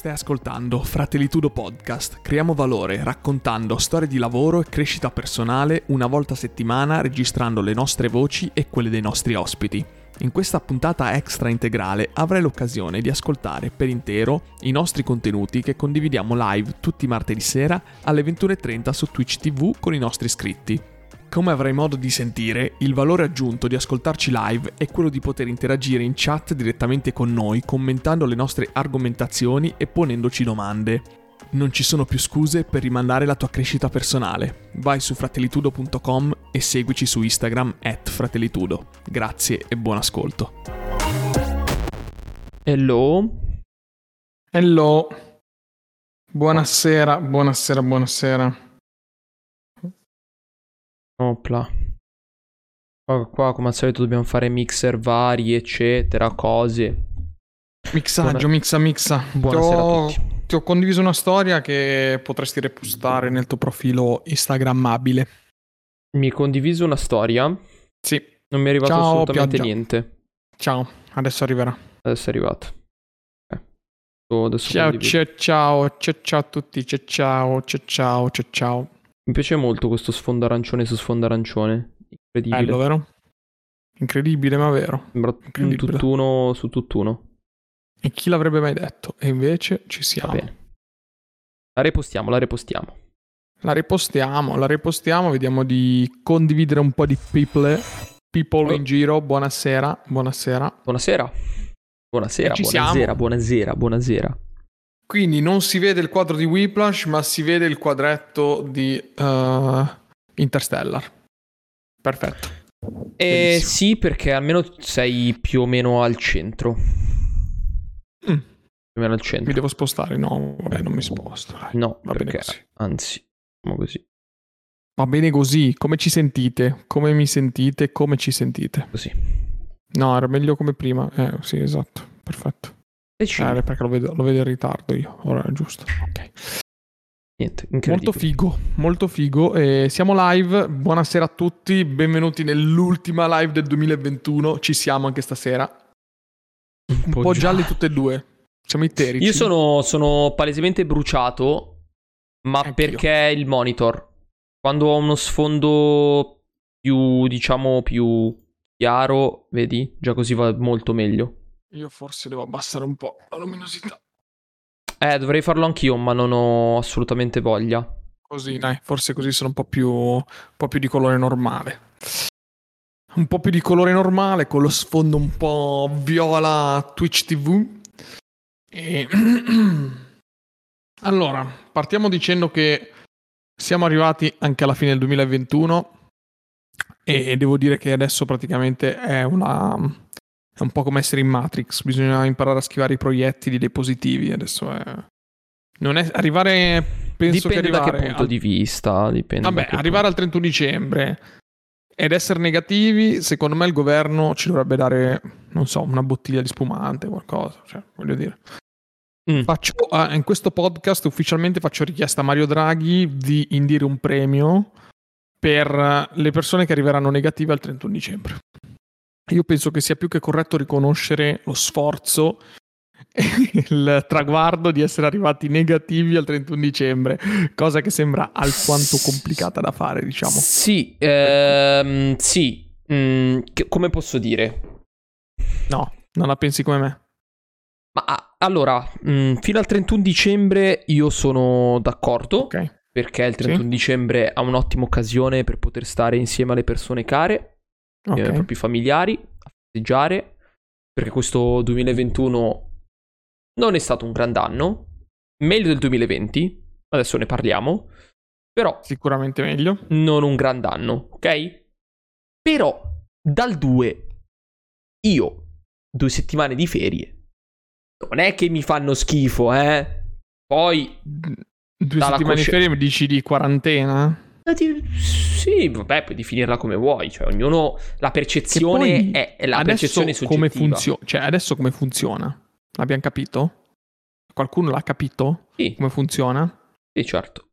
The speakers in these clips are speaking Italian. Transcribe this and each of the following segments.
Stai ascoltando Fratellitudo Podcast. Creiamo valore raccontando storie di lavoro e crescita personale una volta a settimana registrando le nostre voci e quelle dei nostri ospiti. In questa puntata extra integrale avrai l'occasione di ascoltare per intero i nostri contenuti che condividiamo live tutti martedì sera alle 21.30 su Twitch TV con i nostri iscritti. Come avrai modo di sentire, il valore aggiunto di ascoltarci live è quello di poter interagire in chat direttamente con noi, commentando le nostre argomentazioni e ponendoci domande. Non ci sono più scuse per rimandare la tua crescita personale. Vai su fratellitudo.com e seguici su Instagram at fratellitudo. Grazie e buon ascolto. Hello. Hello. Buonasera, buonasera, buonasera. Opla. Qua, qua, come al solito dobbiamo fare mixer vari, eccetera, cose. Mixaggio, Buona- mixa, mixa. Buonasera ho, a tutti. ti ho condiviso una storia che potresti repostare nel tuo profilo Instagrammabile. Mi hai condiviso una storia. Non Sì, mi è arrivato Ciao, assolutamente pioggia. niente. ciao, adesso arriverà. Adesso è arrivato. Ciao, ciao, ciao, ciao, ciao a tutti, ciao, ciao, ciao, ciao. Mi piace molto questo sfondo arancione su sfondo arancione. Incredibile. Bello, vero? Incredibile, ma vero. Sembra un tutt'uno su tutt'uno. E chi l'avrebbe mai detto? E invece ci siamo. La repostiamo, la repostiamo. La ripostiamo, la ripostiamo, vediamo di condividere un po' di people, people Oh. in giro. Buonasera, buonasera. Buonasera. Buonasera, buonasera, buonasera, buonasera. Quindi non si vede il quadro di Whiplash, ma si vede il quadretto di eh, Interstellar. Perfetto. Eh Bellissimo. sì, perché almeno sei più o meno al centro. Più Mm, o meno al centro. mi devo spostare? No, vabbè, non mi sposto. dai. No, Va bene perché così. anzi, diciamo così, Va bene così. Come ci sentite? Come mi sentite? Come ci sentite? così. No, era meglio come prima. Eh, sì, esatto. Perfetto. Decidi. Eh, perché lo vedo, lo vedo in ritardo io. Ora è giusto. Ok. Niente, incredibile. Molto figo, molto figo. E siamo live. Buonasera a tutti. Benvenuti nell'ultima live del 2021. Ci siamo anche stasera. Un po', già- gialli tutti e due. Siamo itterici. Io sono, sono palesemente bruciato, ma Anch'io. perché il monitor. Quando ho uno sfondo più, diciamo, più chiaro, vedi? Già così va molto meglio. Io forse devo abbassare un po' la luminosità. Eh, dovrei farlo anch'io, ma non ho assolutamente voglia. Così, dai. Forse così sono un po' più, un po' più di colore normale. Un po' più di colore normale con lo sfondo un po' viola Twitch TV. E... allora, partiamo dicendo che siamo arrivati anche alla fine del 2021 e devo dire che adesso praticamente è una è un po' come essere in Matrix, bisogna imparare a schivare i proiettili dei positivi, adesso è non è arrivare penso Dipende che da che arrivare punto al- di vista. Dipende Vabbè, arrivare al 31 dicembre ed essere negativi, secondo me il governo ci dovrebbe dare, non so, una bottiglia di spumante, qualcosa, cioè, voglio dire. Mm. Faccio, ah, in questo podcast ufficialmente faccio richiesta a Mario Draghi di indire un premio per le persone che arriveranno negative al 31 dicembre. Io penso che sia più che corretto riconoscere lo sforzo e il traguardo di essere arrivati negativi al 31 dicembre, cosa che sembra alquanto complicata da fare, diciamo. Sì, ehm, sì. Mm, che- come posso dire? No, non la pensi come me. Ma allora, mm, fino al 31 dicembre io sono d'accordo. Ok. Perché il 31 dicembre è un'ottima occasione per poter stare insieme alle persone care, Ok. ai propri familiari, festeggiare. Perché questo 2021 non è stato un gran anno. Meglio del 2020, adesso ne parliamo. Però Sicuramente meglio. non un gran danno, ok? Però dal 2 io due settimane di ferie non è che mi fanno schifo, eh? Poi Due settimane di cosci- ferie mi dici di quarantena? Ti- sì, vabbè, puoi definirla come vuoi, cioè ognuno la percezione è, è la percezione come soggettiva. funziona? Cioè, adesso come funziona? L'abbiamo capito? Qualcuno l'ha capito? Sì, Come funziona? sì, certo.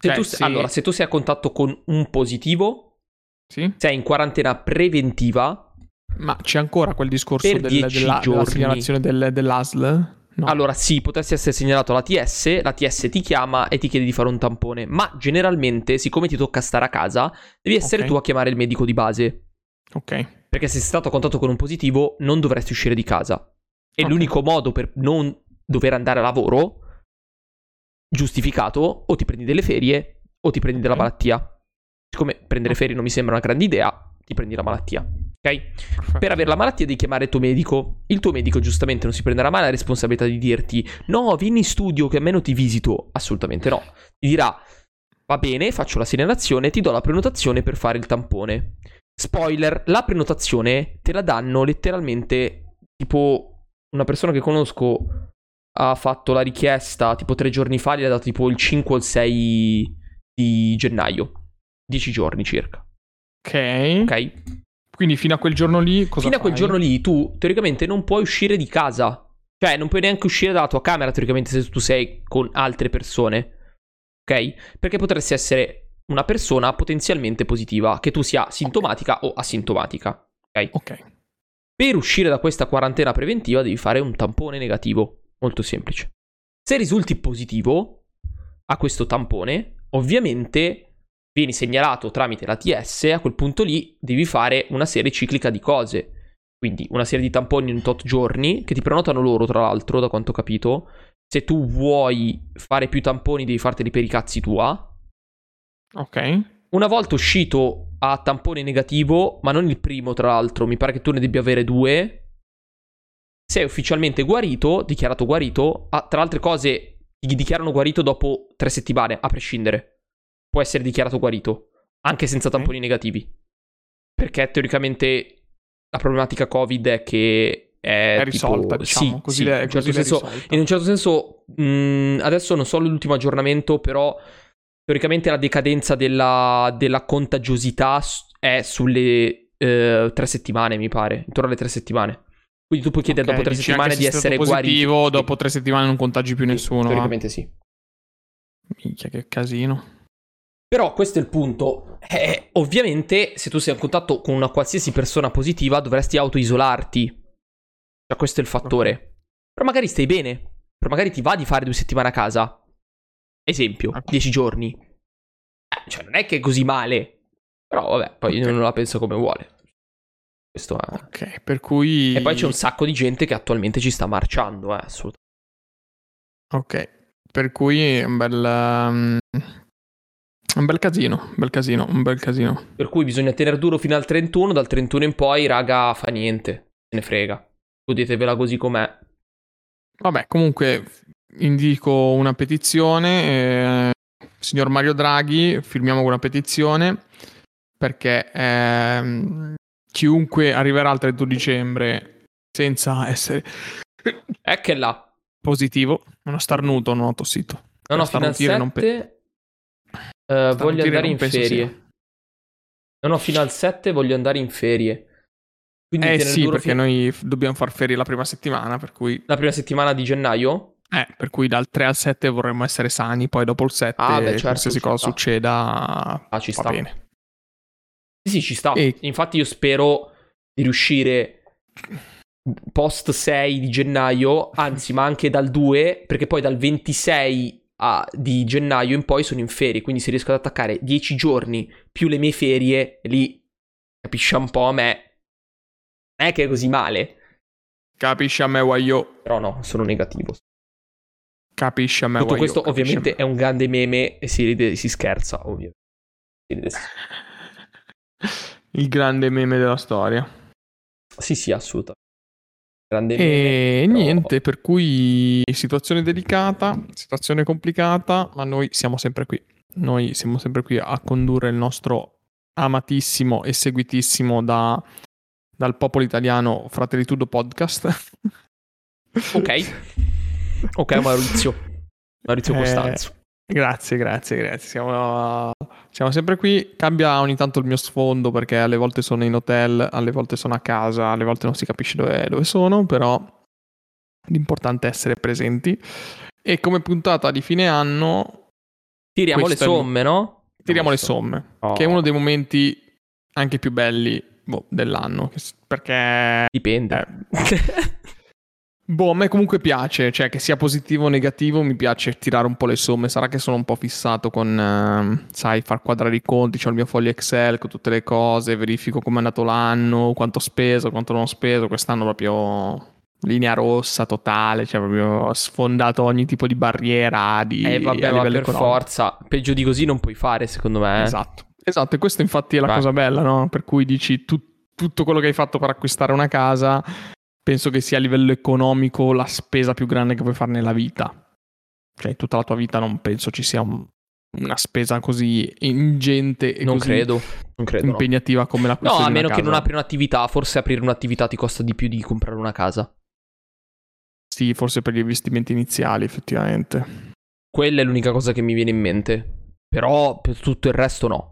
Se Cioè, tu, sì. Allora, se tu sei a contatto con un positivo, Sì? sei in quarantena preventiva Ma c'è ancora quel discorso del- della, della segnalazione del- dell'ASL? No. Allora sì, potresti essere segnalato alla TS, la TS ti chiama e ti chiede di fare un tampone, ma generalmente, siccome ti tocca stare a casa, devi essere Ok. tu a chiamare il medico di base. Ok. Perché se sei stato a contatto con un positivo, non dovresti uscire di casa. E Ok. l'unico modo per non dover andare a lavoro, giustificato, o ti prendi delle ferie o ti prendi della Ok. malattia. Siccome prendere ferie non mi sembra una grande idea, ti prendi la malattia. Ok? Per avere la malattia devi chiamare il tuo medico. Il tuo medico giustamente non si prenderà mai la responsabilità di dirti no, vieni in studio che almeno ti visito. Assolutamente no. Ti dirà va bene, faccio la segnalazione, ti do la prenotazione per fare il tampone. Spoiler, la prenotazione te la danno letteralmente tipo una persona che conosco ha fatto la richiesta tipo tre giorni fa, gli ha dato tipo il 5 o il 6 di gennaio. 10 giorni circa. Ok. Ok? Quindi fino a quel giorno lì cosa Fino a quel fai? giorno lì tu teoricamente non puoi uscire di casa. Cioè, non puoi neanche uscire dalla tua camera teoricamente se tu sei con altre persone. Ok? Perché potresti essere una persona potenzialmente positiva, che tu sia sintomatica o asintomatica. Ok? Ok. Per uscire da questa quarantena preventiva devi fare un tampone negativo. Molto semplice. Se risulti positivo a questo tampone, ovviamente vieni segnalato tramite la TS, a quel punto lì devi fare una serie ciclica di cose. Quindi una serie di tamponi in tot giorni, che ti prenotano loro tra l'altro, da quanto ho capito. Se tu vuoi fare più tamponi devi farteli per i cazzi tua. Ok. Una volta uscito a tampone negativo, ma non il primo tra l'altro, mi pare che tu ne debbia avere due. Sei ufficialmente guarito, dichiarato guarito. Ah, tra altre cose, ti dichiarano guarito dopo tre settimane, a prescindere. Può essere dichiarato guarito, anche senza tamponi negativi. Perché teoricamente la problematica Covid è che è, È risolta, tipo- diciamo. sì, così sì, l'è- in un certo così l'è senso- in un certo senso, mh, adesso non so l'ultimo aggiornamento, però teoricamente la decadenza della, della contagiosità è sulle eh, tre settimane, mi pare, intorno alle tre settimane. Quindi tu puoi chiedere Ok, dopo tre settimane di essere positivo, guarito. dopo tre settimane non contagi più nessuno. eh. Teoricamente sì. Minchia, che casino. Però questo è il punto. Eh, ovviamente, se tu sei in contatto con una qualsiasi persona positiva, dovresti autoisolarti. Cioè, questo è il fattore. Però magari stai bene. Però magari ti va di fare due settimane a casa. Esempio, Ok. dieci giorni. Eh, cioè, non è che è così male. Però, vabbè, poi Ok. non la penso come vuole. Questo è. Ok, per cui... E poi c'è un sacco di gente che attualmente ci sta marciando, eh, assolutamente. Ok, per cui è un bel... un bel casino, un bel casino, un bel casino. Per cui bisogna tenere duro fino al 31. Dal 31 in poi, raga, fa niente. Se ne frega. Godetevela così com'è. Vabbè, comunque indico una petizione. eh, signor Mario Draghi, firmiamo quella petizione perché ehm, chiunque arriverà al 31 dicembre senza essere là. positivo, uno starnuto, non ho tossito. No, no, fino al starnutire non 7 pe- eh, voglio andare in ferie. sia. No, no, fino al 7 voglio andare in ferie. Quindi Eh sì, perché fino- noi dobbiamo far ferie la prima settimana, per cui, la prima settimana di gennaio. eh, per cui dal 3 al 7 vorremmo essere sani, poi dopo il 7 Ah, beh, certo, qualsiasi ci cosa sta. succeda Ah, ci sta. bene. Sì, sì, ci sta. E- Infatti io spero di riuscire post 6 di gennaio, anzi, ma anche dal 2, perché poi dal 26 a- di gennaio in poi sono in ferie, quindi se riesco ad attaccare 10 giorni più le mie ferie, lì capisci un po' a me. Non è che è così male, Capisci a me, guaio. però no, sono negativo. Capisci a me, Tutto questo ovviamente me. è un grande meme e si ride, si scherza, ride- Il grande meme della storia. Sì, sì, assolutamente. Grande. E però- niente, per cui situazione delicata, situazione complicata, ma noi siamo sempre qui. Noi siamo sempre qui a condurre il nostro amatissimo e seguitissimo da- dal popolo italiano Fratellitudo Podcast. Ok. Ok, Maurizio. Maurizio Eh, Costanzo. Grazie, grazie, grazie. Siamo, siamo sempre qui. Cambia ogni tanto il mio sfondo perché alle volte sono in hotel, alle volte sono a casa, alle volte non si capisce dove, dove sono, però l'importante è essere presenti. E come puntata di fine anno Tiriamo le questo è somme, no? tiriamo le somme, Oh. che è uno dei momenti anche più belli boh, dell'anno, perché Dipende. Eh. Boh, a me comunque piace, cioè che sia positivo o negativo, mi piace tirare un po' le somme. Sarà che sono un po' fissato con, eh, sai, far quadrare i conti, ho il mio foglio Excel con tutte le cose, verifico come è andato l'anno, quanto ho speso, quanto non ho speso. Quest'anno proprio linea rossa totale, cioè proprio sfondato ogni tipo di barriera di Eh vabbè, ma per economico. forza, peggio di così non puoi fare, secondo me. eh. Esatto. Esatto, e questa infatti è la Beh. cosa bella, no? Per cui dici tu- tutto quello che hai fatto per acquistare una casa, penso che sia a livello economico la spesa più grande che puoi fare nella vita. Cioè, tutta la tua vita non penso ci sia un- una spesa così ingente e Non così credo, non credo. no. impegnativa come l'acquisto No, a meno che non apri un'attività, forse aprire un'attività ti costa di più di comprare una casa. Sì, forse per gli investimenti iniziali, effettivamente. Quella è l'unica cosa che mi viene in mente. Però per tutto il resto no.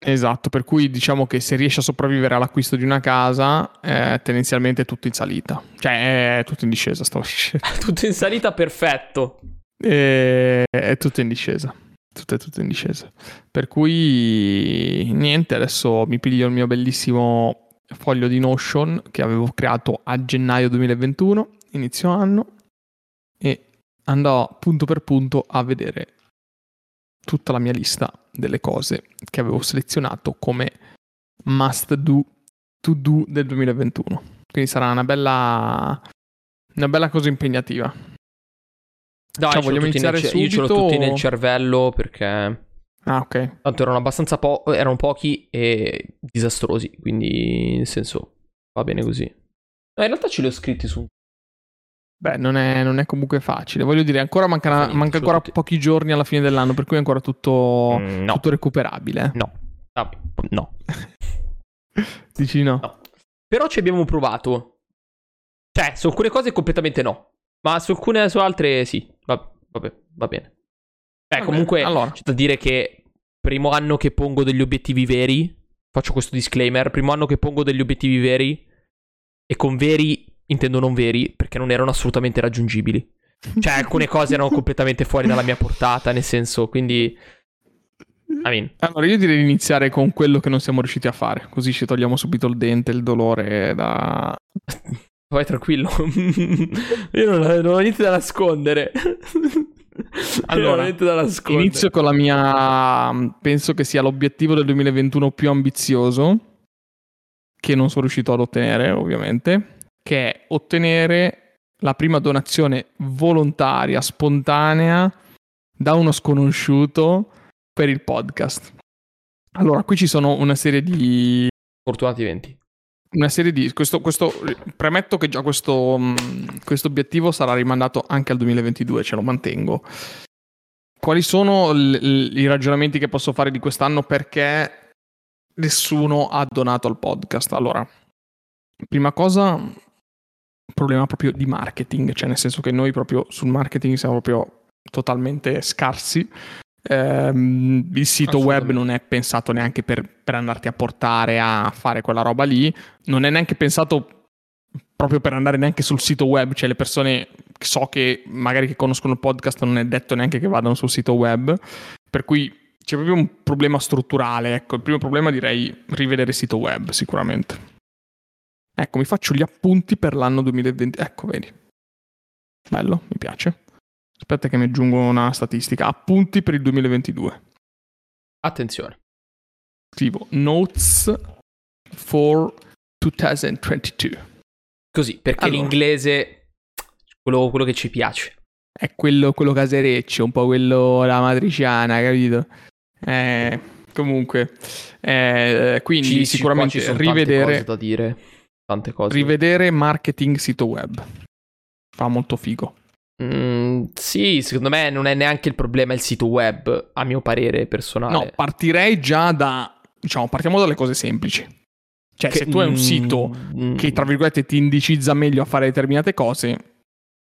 Esatto, per cui diciamo che se riesci a sopravvivere all'acquisto di una casa, eh, tendenzialmente è tutto in salita. Cioè, è tutto in discesa, stavo dicendo. Tutto in salita, perfetto. E- è tutto in discesa. Tutto è tutto in discesa. Per cui niente, adesso mi piglio il mio bellissimo foglio di Notion che avevo creato a gennaio 2021, inizio anno, e andò punto per punto a vedere tutta la mia lista delle cose che avevo selezionato come must do to do del 2021. Quindi sarà una bella una bella cosa impegnativa. Dai, l'ho vogliamo tutti nel iniziare ce- io ce l'ho subito tutti nel cervello perché Ah, ok. tanto erano abbastanza po- erano pochi e disastrosi, quindi nel senso va bene così. No, in realtà ce li ho scritti su un Beh, non è, non è comunque facile. Voglio dire, ancora manca, Sì, manca ancora tutti. pochi giorni alla fine dell'anno, per cui è ancora tutto, Mm, no. tutto recuperabile. No. Ah, no. Dici no? No. Però ci abbiamo provato. Cioè, su alcune cose completamente no. Ma su alcune, su altre sì. Va- vabbè, va bene. Beh, Vabbè, comunque, allora. c'è da dire che primo anno che pongo degli obiettivi veri, faccio questo disclaimer, primo anno che pongo degli obiettivi veri, e con veri intendo non veri, perché non erano assolutamente raggiungibili. Cioè, alcune cose erano completamente fuori dalla mia portata, nel senso, quindi... I mean, Allora, io direi di iniziare con quello che non siamo riusciti a fare, così ci togliamo subito il dente, il dolore da... Vai tranquillo. Io non, non ho niente da nascondere. Allora. Inizio con la mia... penso che sia l'obiettivo del 2021 più ambizioso, che non sono riuscito ad ottenere, ovviamente, che è ottenere la prima donazione volontaria, spontanea, da uno sconosciuto per il podcast. Allora, qui ci sono una serie di Fortunati eventi. una serie di questo, questo premetto che già questo, mh, questo obiettivo sarà rimandato anche al 2022 ce lo mantengo quali sono l- l- i ragionamenti che posso fare di quest'anno perché nessuno ha donato al podcast allora prima cosa problema proprio di marketing cioè nel senso che noi proprio sul marketing siamo proprio totalmente scarsi. Ehm, il sito web non è pensato neanche per, per andarti a portare a fare quella roba lì, non è neanche pensato proprio per andare neanche sul sito web, cioè le persone che so che magari che conoscono il podcast non è detto neanche che vadano sul sito web, per cui c'è proprio un problema strutturale, ecco, il primo problema direi rivedere il sito web sicuramente. Ecco, mi faccio gli appunti per l'anno 2020, ecco, vedi. Bello, mi piace. Aspetta che mi aggiungo una statistica. Appunti per il 2022. Attenzione. Scrivo notes for 2022. Così, perché Allora. l'inglese quello, quello che ci piace. È quello, quello casereccio, un po' quello la matriciana, capito? Eh, comunque, eh, quindi Ci- sicuramente ci rivedere, da dire. Tante cose. rivedere marketing sito web. Fa molto figo. Mm, sì, secondo me non è neanche il problema il sito web, a mio parere personale. No, partirei già da, diciamo, partiamo dalle cose semplici. Cioè, Che- se tu hai un mm, sito mm, che tra virgolette ti indicizza meglio a fare determinate cose,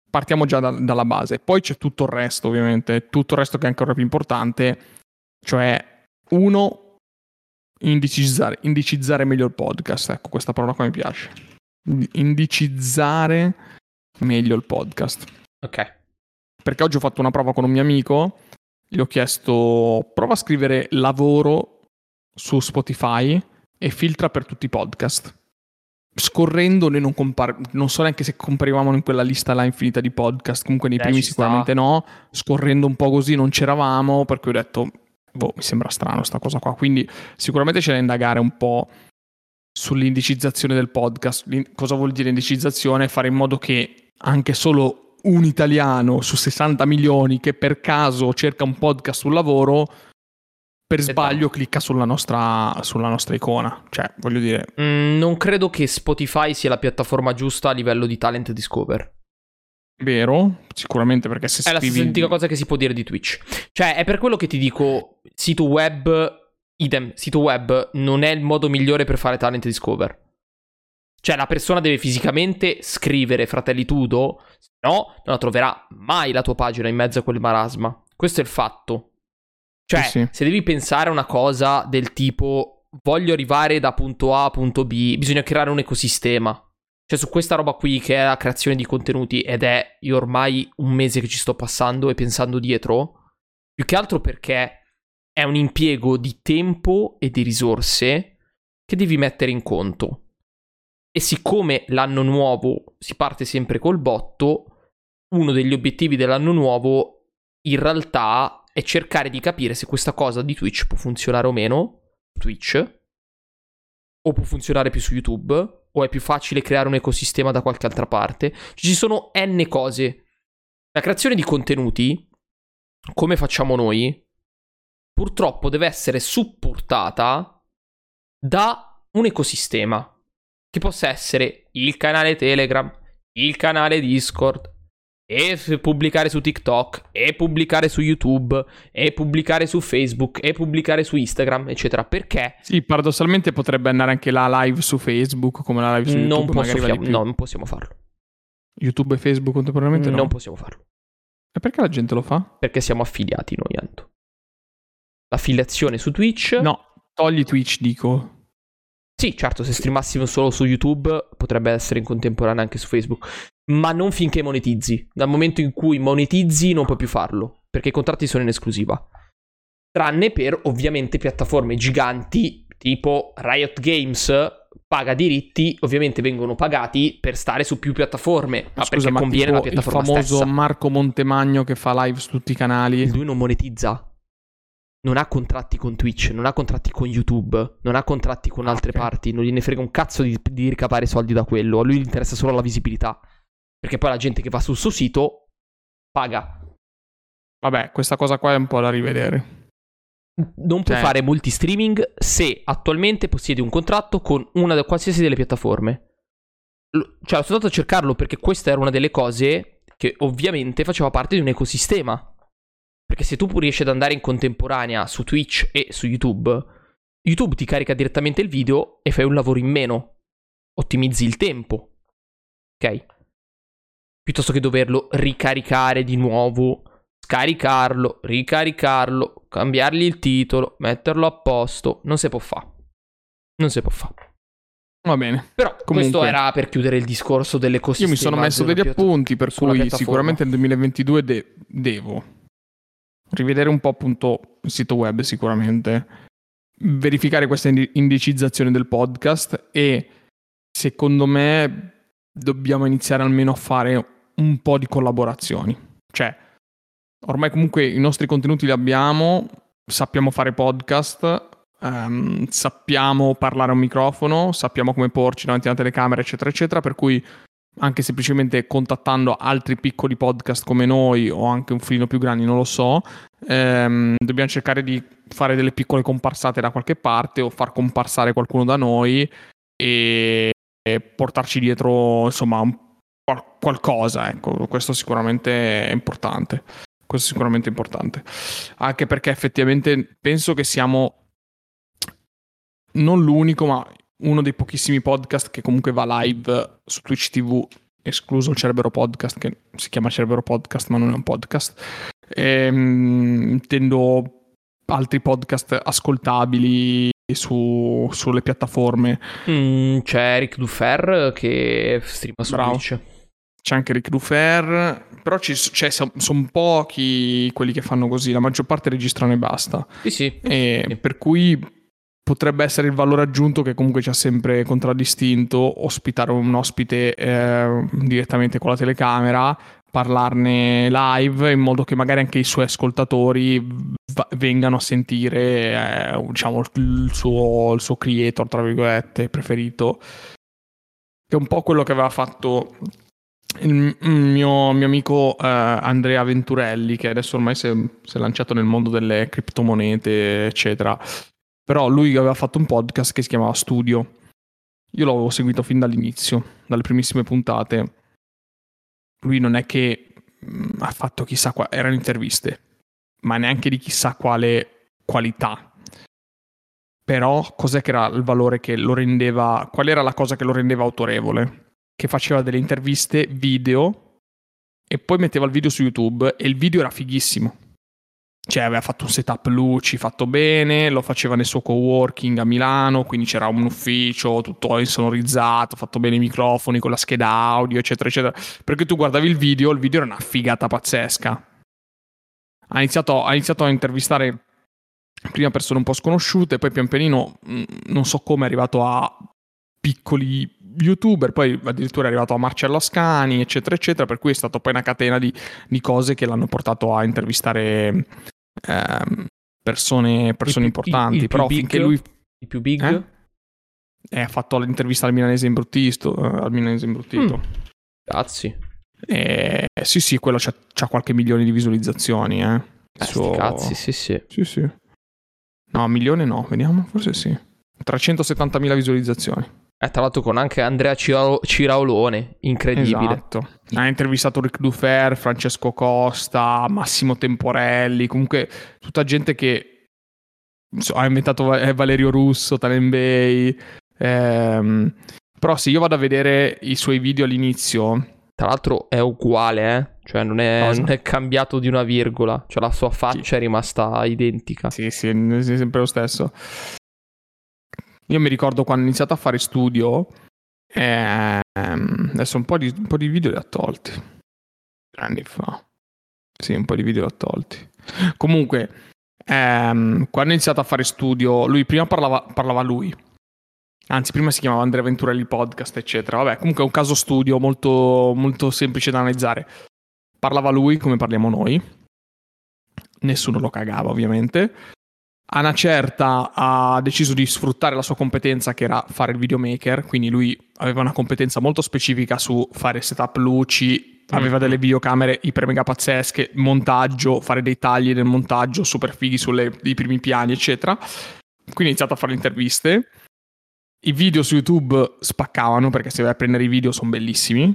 partiamo già da- dalla base. Poi c'è tutto il resto, ovviamente, tutto il resto che è ancora più importante, cioè uno indicizzare, indicizzare meglio il podcast. Ecco, questa parola qua mi piace. Indicizzare meglio il podcast. Ok. Perché oggi ho fatto una prova con un mio amico, gli ho chiesto prova a scrivere lavoro su Spotify e filtra per tutti i podcast. scorrendo noi non, compar- non so neanche se comparivamo in quella lista là infinita di podcast, comunque nei Eh, primi sicuramente sta. no, scorrendo un po' così non c'eravamo, per cui ho detto, boh, mi sembra strano sta cosa qua, quindi sicuramente c'è da indagare un po' sull'indicizzazione del podcast, cosa vuol dire indicizzazione? Fare in modo che anche solo un italiano su 60 milioni che per caso cerca un podcast sul lavoro, per sbaglio clicca sulla nostra, sulla nostra icona, cioè voglio dire... Mm, non credo che Spotify sia la piattaforma giusta a livello di talent discover. Vero, sicuramente perché se È la scrivi... stessa identica cosa che si può dire di Twitch. Cioè, è per quello che ti dico, sito web, idem, sito web non è il modo migliore per fare talent discover. Cioè, la persona deve fisicamente scrivere Fratelli Tudo, se no non la troverà mai la tua pagina in mezzo a quel marasma. Questo è il fatto. Cioè, Sì, sì. se devi pensare a una cosa del tipo voglio arrivare da punto A a punto B, bisogna creare un ecosistema. Cioè, su questa roba qui che è la creazione di contenuti ed è io ormai un mese che ci sto passando e pensando dietro, più che altro perché è un impiego di tempo e di risorse che devi mettere in conto. E siccome l'anno nuovo si parte sempre col botto, uno degli obiettivi dell'anno nuovo in realtà è cercare di capire se questa cosa di Twitch può funzionare o meno, Twitch, o può funzionare più su YouTube, o è più facile creare un ecosistema da qualche altra parte. Ci sono n cose. La creazione di contenuti, come facciamo noi, purtroppo deve essere supportata da un ecosistema che possa essere il canale Telegram, il canale Discord, e f- pubblicare su TikTok, e pubblicare su YouTube, e pubblicare su Facebook, e pubblicare su Instagram, eccetera. Perché Sì, paradossalmente potrebbe andare anche la live su Facebook come la live su YouTube. non, posso di fiam- più. no, non possiamo farlo. YouTube e Facebook contemporaneamente no. Non possiamo farlo. E perché la gente lo fa? Perché siamo affiliati noi, Anto. L'affiliazione su Twitch. No, togli Twitch, dico. Sì, certo, se streamassimo solo su YouTube potrebbe essere in contemporanea anche su Facebook. Ma non finché monetizzi. Dal momento in cui monetizzi non puoi più farlo. Perché i contratti sono in esclusiva. Tranne per ovviamente piattaforme giganti tipo Riot Games paga diritti, ovviamente vengono pagati per stare su più piattaforme. Ma, scusa, perché ma conviene la tipo il piattaforma famoso stessa. Marco Montemagno che fa live su tutti i canali. Lui non monetizza. Non ha contratti con Twitch, non ha contratti con YouTube, non ha contratti con Ah, altre ok. parti, non gliene frega un cazzo di, di ricavare soldi da quello. A lui gli interessa solo la visibilità. Perché poi la gente che va sul suo sito paga. Vabbè, questa cosa qua è un po' da rivedere. Non puoi Cioè- fare multi-streaming se attualmente possiedi un contratto con una da qualsiasi delle piattaforme. Cioè, sono andato a cercarlo perché questa era una delle cose che ovviamente faceva parte di un ecosistema. Perché se tu riesci ad andare in contemporanea su Twitch e su YouTube, YouTube ti carica direttamente il video e fai un lavoro in meno. Ottimizzi il tempo. Ok? Piuttosto che doverlo ricaricare di nuovo, scaricarlo, ricaricarlo, cambiargli il titolo, metterlo a posto. Non si può fare. Non si può fare. Va bene. Però Comunque- questo era per chiudere il discorso Io dell'ecosistema. mi sono messo degli piatta- appunti, per cui sicuramente nel 2022 de- devo rivedere un po' appunto il sito web sicuramente, verificare questa indi- indicizzazione del podcast e secondo me dobbiamo iniziare almeno a fare un po' di collaborazioni. Cioè, ormai comunque i nostri contenuti li abbiamo, sappiamo fare podcast, ehm, sappiamo parlare a un microfono, sappiamo come porci davanti alla telecamera, eccetera, eccetera, per cui anche semplicemente contattando altri piccoli podcast come noi o anche un filino più grandi, non lo so, ehm, dobbiamo cercare di fare delle piccole comparsate da qualche parte o far comparsare qualcuno da noi e, e portarci dietro, insomma, un- qualcosa, ecco, questo sicuramente è importante. Questo è sicuramente importante. Anche perché effettivamente penso che siamo non l'unico, ma uno dei pochissimi podcast che comunque va live su Twitch TV, escluso il Cerbero Podcast, che si chiama Cerbero Podcast, ma non è un podcast. Ehm, intendo altri podcast ascoltabili su- sulle piattaforme. Mm, c'è Eric Dufer che streama su Bravo. Twitch. C'è anche Rick Dufer, però ci, cioè, sono pochi quelli che fanno così, la maggior parte registrano e basta. Sì, sì. E Sì. Per cui potrebbe essere il valore aggiunto che comunque ci ha sempre contraddistinto ospitare un ospite eh, direttamente con la telecamera, parlarne live in modo che magari anche i suoi ascoltatori v- vengano a sentire eh, diciamo, il, suo, il suo creator, tra virgolette, preferito. Che è un po' quello che aveva fatto il mio, mio amico eh, Andrea Venturelli, che adesso ormai si è, si è lanciato nel mondo delle criptomonete, eccetera però lui aveva fatto un podcast che si chiamava Studio. Io l'avevo seguito fin dall'inizio, dalle primissime puntate. Lui non è che mh, mm, ha fatto chissà quale, erano interviste, ma neanche di chissà quale qualità. Però cos'è che era il valore che lo rendeva, qual era la cosa che lo rendeva autorevole? Che faceva delle interviste video e poi metteva il video su YouTube e il video era fighissimo cioè aveva fatto un setup luci fatto bene, lo faceva nel suo coworking a Milano, quindi c'era un ufficio tutto insonorizzato, fatto bene i microfoni con la scheda audio, eccetera, eccetera. Perché tu guardavi il video, il video era una figata pazzesca. Ha iniziato, ha iniziato a intervistare prima persone un po' sconosciute, poi pian pianino, mm, non so come, è arrivato a piccoli youtuber, poi addirittura è arrivato a Marcello Ascani, eccetera, eccetera, per cui è stata poi una catena di, di cose che l'hanno portato a intervistare Ehm, persone, persone il, importanti. Il, il però big, finché lui. Il più big? Eh? Eh, ha fatto l'intervista al milanese imbruttito. Uh, al milanese imbruttito. Mm. Cazzi. Eh, sì, sì, quello c'ha, c'ha, qualche milione di visualizzazioni. Eh. eh Suo... Cazzi, sì, sì. Sì, sì. No, milione no, vediamo, forse sì. 370.000 visualizzazioni. Eh, tra l'altro con anche Andrea Cira- Ciraolone, incredibile. Esatto. Ha intervistato Ric Dufer, Francesco Costa, Massimo Temporelli, comunque tutta gente che so, ha inventato eh, Valerio Russo, Talenbei. Ehm, però se io vado a vedere i suoi video all'inizio... Tra l'altro è uguale, eh? Cioè non è, non è, cambiato di una virgola, cioè la sua faccia sì. è rimasta identica. Sì, sì, è sempre lo stesso. Io mi ricordo quando ho iniziato a fare studio, ehm, adesso un po, di, un po' di video li ha tolti. Anni fa. Sì, un po' di video li ha tolti. Comunque, ehm, quando ho iniziato a fare studio, lui prima parlava, parlava lui. Anzi, prima si chiamava Andrea Venturelli Podcast, eccetera. Vabbè, comunque è un caso studio molto, molto semplice da analizzare. Parlava lui come parliamo noi. Nessuno lo cagava, ovviamente. A una certa ha deciso di sfruttare la sua competenza che era fare il videomaker, quindi lui aveva una competenza molto specifica su fare setup luci, aveva mm-hmm. delle videocamere iper mega pazzesche, montaggio, fare dei tagli nel montaggio super fighi sui primi piani, eccetera. Quindi ha iniziato a fare interviste. I video su YouTube spaccavano perché se vai a prendere i video sono bellissimi.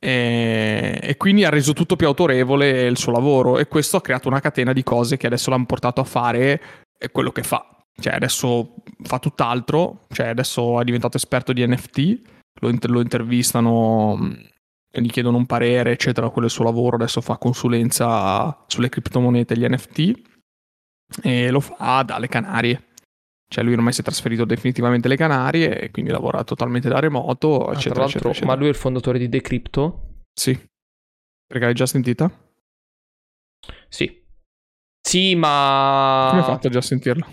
E, e, quindi ha reso tutto più autorevole il suo lavoro e questo ha creato una catena di cose che adesso l'hanno portato a fare è quello che fa. Cioè, adesso fa tutt'altro, cioè, adesso è diventato esperto di NFT, lo, inter- lo intervistano mm, gli chiedono un parere, eccetera, quello è il suo lavoro, adesso fa consulenza sulle criptomonete e gli NFT e lo fa dalle Canarie. Cioè lui ormai si è trasferito definitivamente alle Canarie e quindi lavora totalmente da remoto, ah, eccetera, eccetera, eccetera, Ma lui è il fondatore di Decrypto? Sì. Perché l'hai già sentita? Sì. Sì, ma... Come hai fatto già a sentirlo?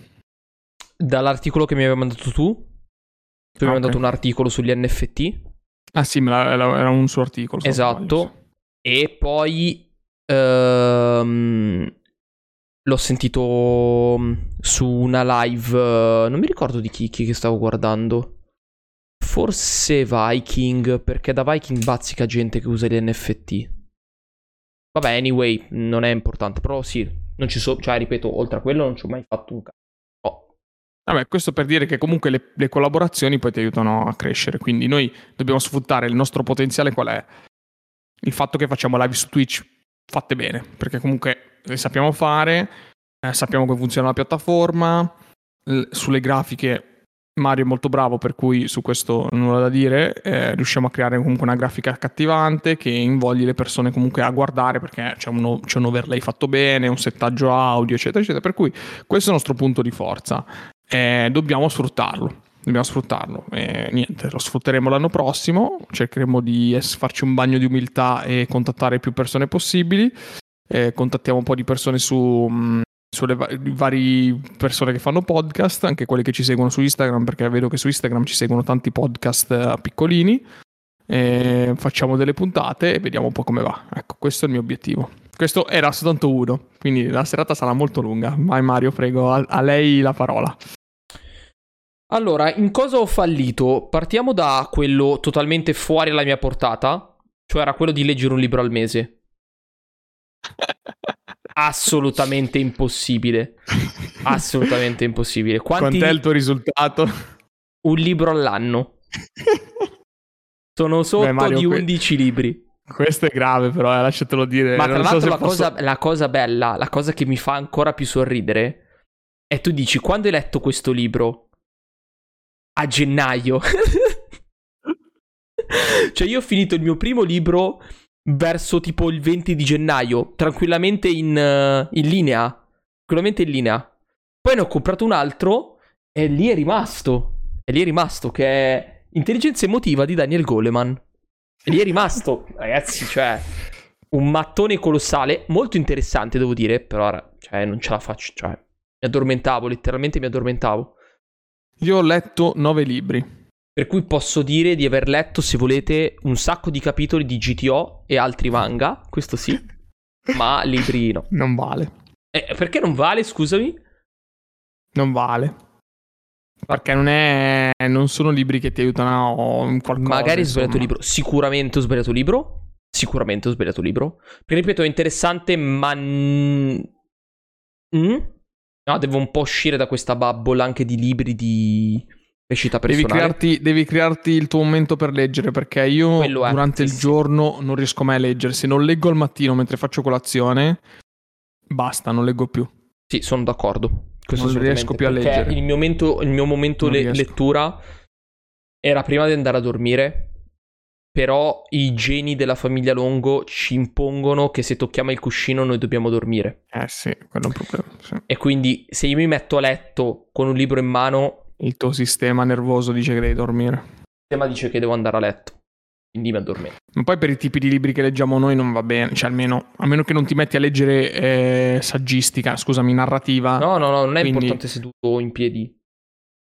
Dall'articolo che mi avevi mandato tu. Tu mi hai mandato un articolo sugli NFT. Ah sì, era un suo articolo. Esatto. E poi... Ehm, l'ho sentito mm, su una live... Non mi ricordo di chi, chi che stavo guardando. Forse Viking, perché da Viking bazzica gente che usa gli NFT. Vabbè, anyway, non è importante, però sì, non ci so, cioè, ripeto, oltre a quello non ci ho mai fatto un. Oh. Vabbè, questo per dire che comunque le, le, collaborazioni poi ti aiutano a crescere, quindi noi dobbiamo sfruttare il nostro potenziale qual è? Il fatto che facciamo live su Twitch fatte bene, perché comunque le sappiamo fare, eh, sappiamo come funziona la piattaforma, l- sulle grafiche Mario è molto bravo, per cui su questo nulla da dire. Eh, riusciamo a creare comunque una grafica accattivante che invogli le persone comunque a guardare perché c'è, uno, c'è un overlay fatto bene, un settaggio audio, eccetera, eccetera. Per cui questo è il nostro punto di forza. Eh, dobbiamo sfruttarlo. Dobbiamo sfruttarlo. E niente, lo sfrutteremo l'anno prossimo. Cercheremo di farci un bagno di umiltà e contattare più persone possibili. Eh, contattiamo un po' di persone su, sulle va- varie persone che fanno podcast, anche quelle che ci seguono su Instagram, perché vedo che su Instagram ci seguono tanti podcast eh, piccolini. E facciamo delle puntate e vediamo un po' come va. Ecco, questo è il mio obiettivo. Questo era soltanto uno, quindi la serata sarà molto lunga. Vai Mario, prego, a, a lei la parola. Allora, in cosa ho fallito? Partiamo da quello totalmente fuori alla mia portata, cioè era quello di leggere un libro al mese. Assolutamente impossibile. Assolutamente impossibile. Quanti... Quant'è il tuo risultato? Un libro all'anno. Sono sotto Beh, Mario, di que- 11 libri. Questo è grave, però, eh, lasciatelo dire. Ma tra Non so l'altro se la, posso- cosa, la cosa bella, la cosa che mi fa ancora più sorridere, è tu dici, quando hai letto questo libro? A gennaio. cioè io ho finito il mio primo libro verso tipo il 20 di gennaio, tranquillamente in, eh, in linea. Tranquillamente in linea. Poi ne ho comprato un altro e lì è rimasto. E lì è rimasto, che è Intelligenza emotiva di Daniel Goleman. E lì è rimasto, ragazzi, cioè un mattone colossale, molto interessante devo dire, però cioè, non ce la faccio, cioè mi addormentavo, letteralmente mi addormentavo. Io ho letto nove libri. Per cui posso dire di aver letto, se volete, un sacco di capitoli di GTO e altri manga, questo sì, ma libri no. Non vale. Eh, perché non vale, scusami? Non vale. Perché non, è, non sono libri che ti aiutano in qualcosa. Magari ho sbagliato libro, sicuramente ho sbagliato libro, sicuramente ho sbagliato libro. Perché ripeto, è interessante, ma... mm? No, devo un po' uscire da questa bubble anche di libri di crescita Devi personale. crearti, devi crearti il tuo momento per leggere perché io durante il giorno non riesco mai a leggere. Se non leggo al mattino mentre faccio colazione, basta, non leggo più. Sì, sono d'accordo. Questo Non riesco più a leggere. Il mio momento, il mio momento le- lettura era prima di andare a dormire. Però i geni della famiglia Longo ci impongono che se tocchiamo il cuscino noi dobbiamo dormire. Eh sì, quello è un problema. sì. E quindi se io mi metto a letto con un libro in mano, Il tuo sistema nervoso dice che devi dormire. il tema dice che devo andare a letto. Quindi mi addormento. Ma poi per i tipi di libri che leggiamo noi non va bene. Cioè, almeno, a meno che non ti metti a leggere eh, saggistica, scusami, narrativa. No, no, no, non è Quindi- importante seduto in piedi.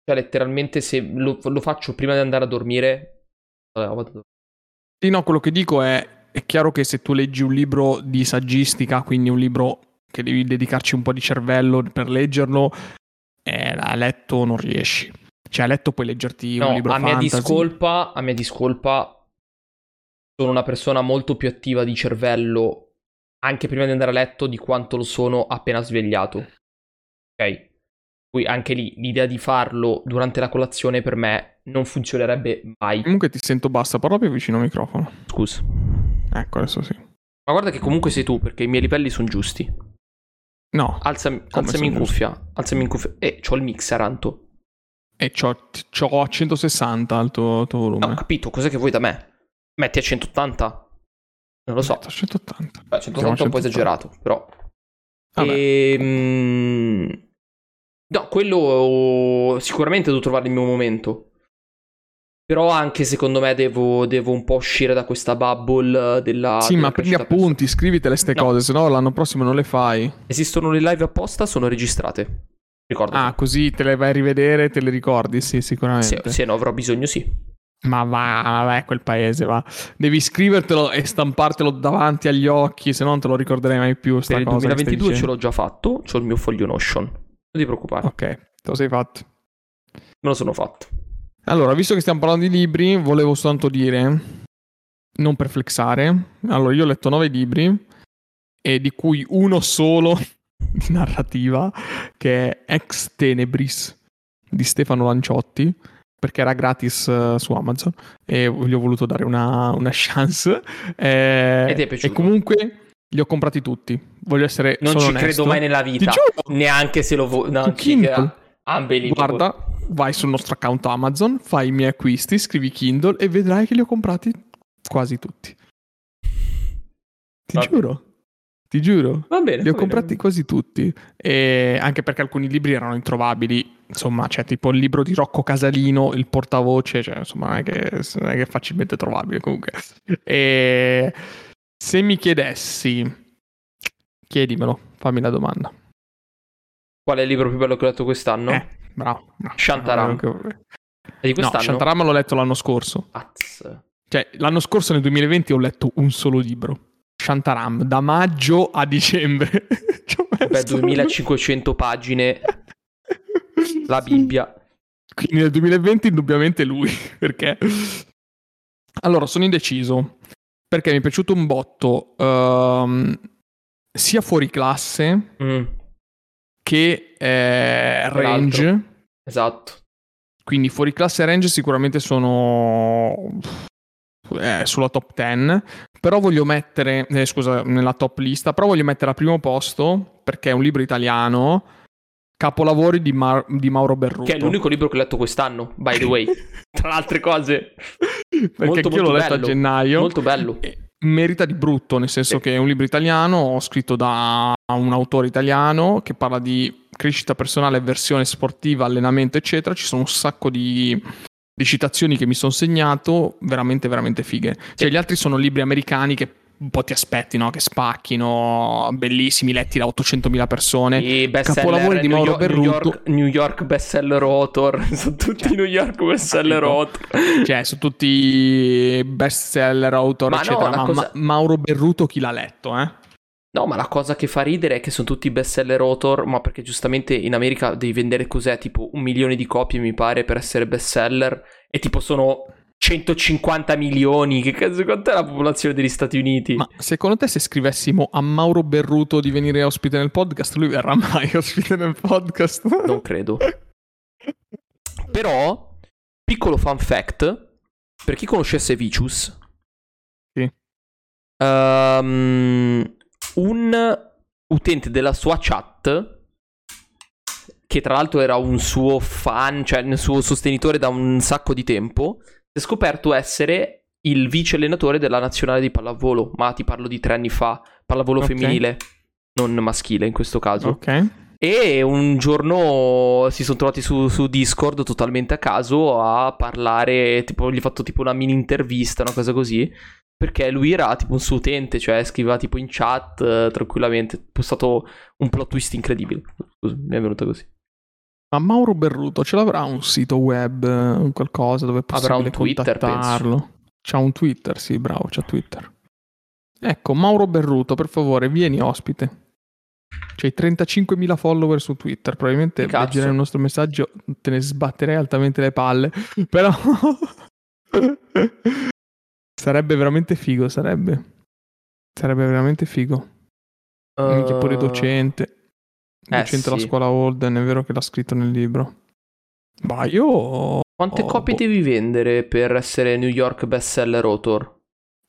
Cioè, letteralmente, se lo, lo faccio prima di andare a dormire. Vabbè, vado a dormire. Sì, no, quello che dico è, è chiaro che se tu leggi un libro di saggistica, quindi un libro che devi dedicarci un po' di cervello per leggerlo, eh, a letto non riesci. Cioè a letto puoi leggerti un No, libro a mia fantasy. discolpa, a mia discolpa, sono una persona molto più attiva di cervello anche prima di andare a letto di quanto lo sono appena svegliato. Ok? Poi anche lì l'idea di farlo durante la colazione per me non funzionerebbe mai. Comunque ti sento bassa, parla più vicino al microfono. Scusa. Ecco, adesso sì. Ma guarda che comunque sei tu, perché i miei livelli sono giusti. No, Alzami, alzami in sono giusti? cuffia. Alzami in cuffia. Eh, c'ho il mixer, Anto. e c'ho, c'ho a 160 il tuo, tuo volume. No, ho capito, cos'è che vuoi da me? Metti a 180? Non lo so. Metto a 180. Beh, 180 è un po' 180. esagerato, però. Vabbè. Ehm, No, quello sicuramente devo trovare il mio momento. Però anche secondo me devo, devo un po' uscire da questa bubble della. sì, della ma prendi appunti, scrivitele ste No. cose, se no l'anno prossimo non le fai. Esistono le live apposta, sono registrate. Ricordo. Ah, così te le vai a rivedere e te le ricordi, sì, se, sicuramente. se ne avrò bisogno, sì. Ma va, vabbè, quel paese va. Devi scrivertelo e stampartelo davanti agli occhi, se no non te lo ricorderai mai più. Sta Per il cosa che stai 2022 ce l'ho già fatto. C'ho il mio foglio Notion. Non ti preoccupare, Ok, te lo sei fatto. me lo sono fatto. Allora, visto che stiamo parlando di libri, volevo soltanto dire, non per flexare, allora io ho letto nove libri, e di cui uno solo di narrativa, che è Ex Tenebris di Stefano Lanciotti, perché era gratis eh, su Amazon e gli ho voluto dare una, una chance. Eh, E ti è piaciuto? E comunque li ho comprati tutti. Voglio essere Non ci onesto. credo mai nella vita. Neanche se lo vuoi. No, Kindle. Unbelievable. Guarda, vai sul nostro account Amazon, fai i miei acquisti, scrivi Kindle e vedrai che li ho comprati quasi tutti. Ti Va giuro. Ti giuro. Va bene. Li ho va bene. comprati quasi tutti. E anche perché alcuni libri erano introvabili. Insomma, c'è tipo il libro di Rocco Casalino, il portavoce, cioè, insomma, non è che, non è che è facilmente trovabile comunque. E se mi chiedessi, chiedimelo, fammi la domanda. Qual è il libro più bello che ho letto quest'anno? Eh, bravo. bravo. Shantaram. Di No, quest'anno? Shantaram l'ho letto l'anno scorso. Az. Cioè, l'anno scorso nel 2020 ho letto un solo libro. Shantaram, da maggio a dicembre. Ci ho Beh, messo- 2500 pagine, la Bibbia. Quindi nel 2020 indubbiamente lui, perché... Allora, sono indeciso, perché mi è piaciuto un botto ehm, sia fuori classe Mm, che eh, Peraltro. range. esatto. Quindi fuori classe e range sicuramente sono eh, sulla top 10, però voglio mettere, eh, scusa, nella top lista, però voglio mettere al primo posto, perché è un libro italiano, Capolavori di, Mar- di Mauro Berruto. Che è l'unico libro che ho letto quest'anno, by the way. Tra le altre cose. perché molto, l'ho molto letto bello. a gennaio. Molto bello. E merita di brutto, nel senso Sì. che è un libro italiano, scritto da un autore italiano che parla di crescita personale, versione sportiva, allenamento, eccetera. Ci sono un sacco di, di citazioni che mi sono segnato, veramente, veramente fighe. Cioè, gli altri sono libri americani che un po' ti aspetti, no? Che spacchino, bellissimi, letti da 800.000 persone. I Capolavori di New Mauro York, New Berruto. York, New York bestseller author. Sono tutti New York bestseller author. Cioè, su tutti bestseller, autor, Ma no, eccetera. la Ma, cosa- Ma- Mauro Berruto chi l'ha letto, eh? No, ma la cosa che fa ridere è che sono tutti bestseller author, ma perché giustamente in America devi vendere cos'è, tipo un milione di copie mi pare per essere bestseller e tipo sono 150 milioni, che cazzo quant'è la popolazione degli Stati Uniti? Ma secondo te se scrivessimo a Mauro Berruto di venire ospite nel podcast, lui verrà mai ospite nel podcast? Non credo. Però, piccolo fun fact, per chi conoscesse Vicious, Sì. ehm, un utente della sua chat, che tra l'altro era un suo fan, cioè il suo sostenitore da un sacco di tempo, è scoperto essere il vice allenatore della nazionale di pallavolo, ma ti parlo di tre anni fa, pallavolo Ok. femminile, non maschile in questo caso. ok. E un giorno si sono trovati su, su Discord totalmente a caso a parlare, tipo, gli ho fatto tipo una mini intervista, una cosa così, perché lui era tipo un suo utente, cioè scriveva tipo in chat eh, tranquillamente. È stato un plot twist incredibile. Scusa, mi è venuta così. Ma Mauro Berruto ce l'avrà un sito web, qualcosa dove è Avrà un possibile Twitter, contattarlo? C'ha un Twitter, sì, bravo, c'ha Twitter. Ecco, Mauro Berruto, per favore, vieni ospite. C'hai 35.000 follower su Twitter, probabilmente leggerai il nostro messaggio, te ne sbatterei altamente le palle, però sarebbe veramente figo, sarebbe. Sarebbe veramente figo. Minchia, pure Eh, docente. Eh, sì. scuola Holden, è vero che l'ha scritto nel libro. Ma io... Quante Oh, copie boh. devi vendere per essere New York bestseller author?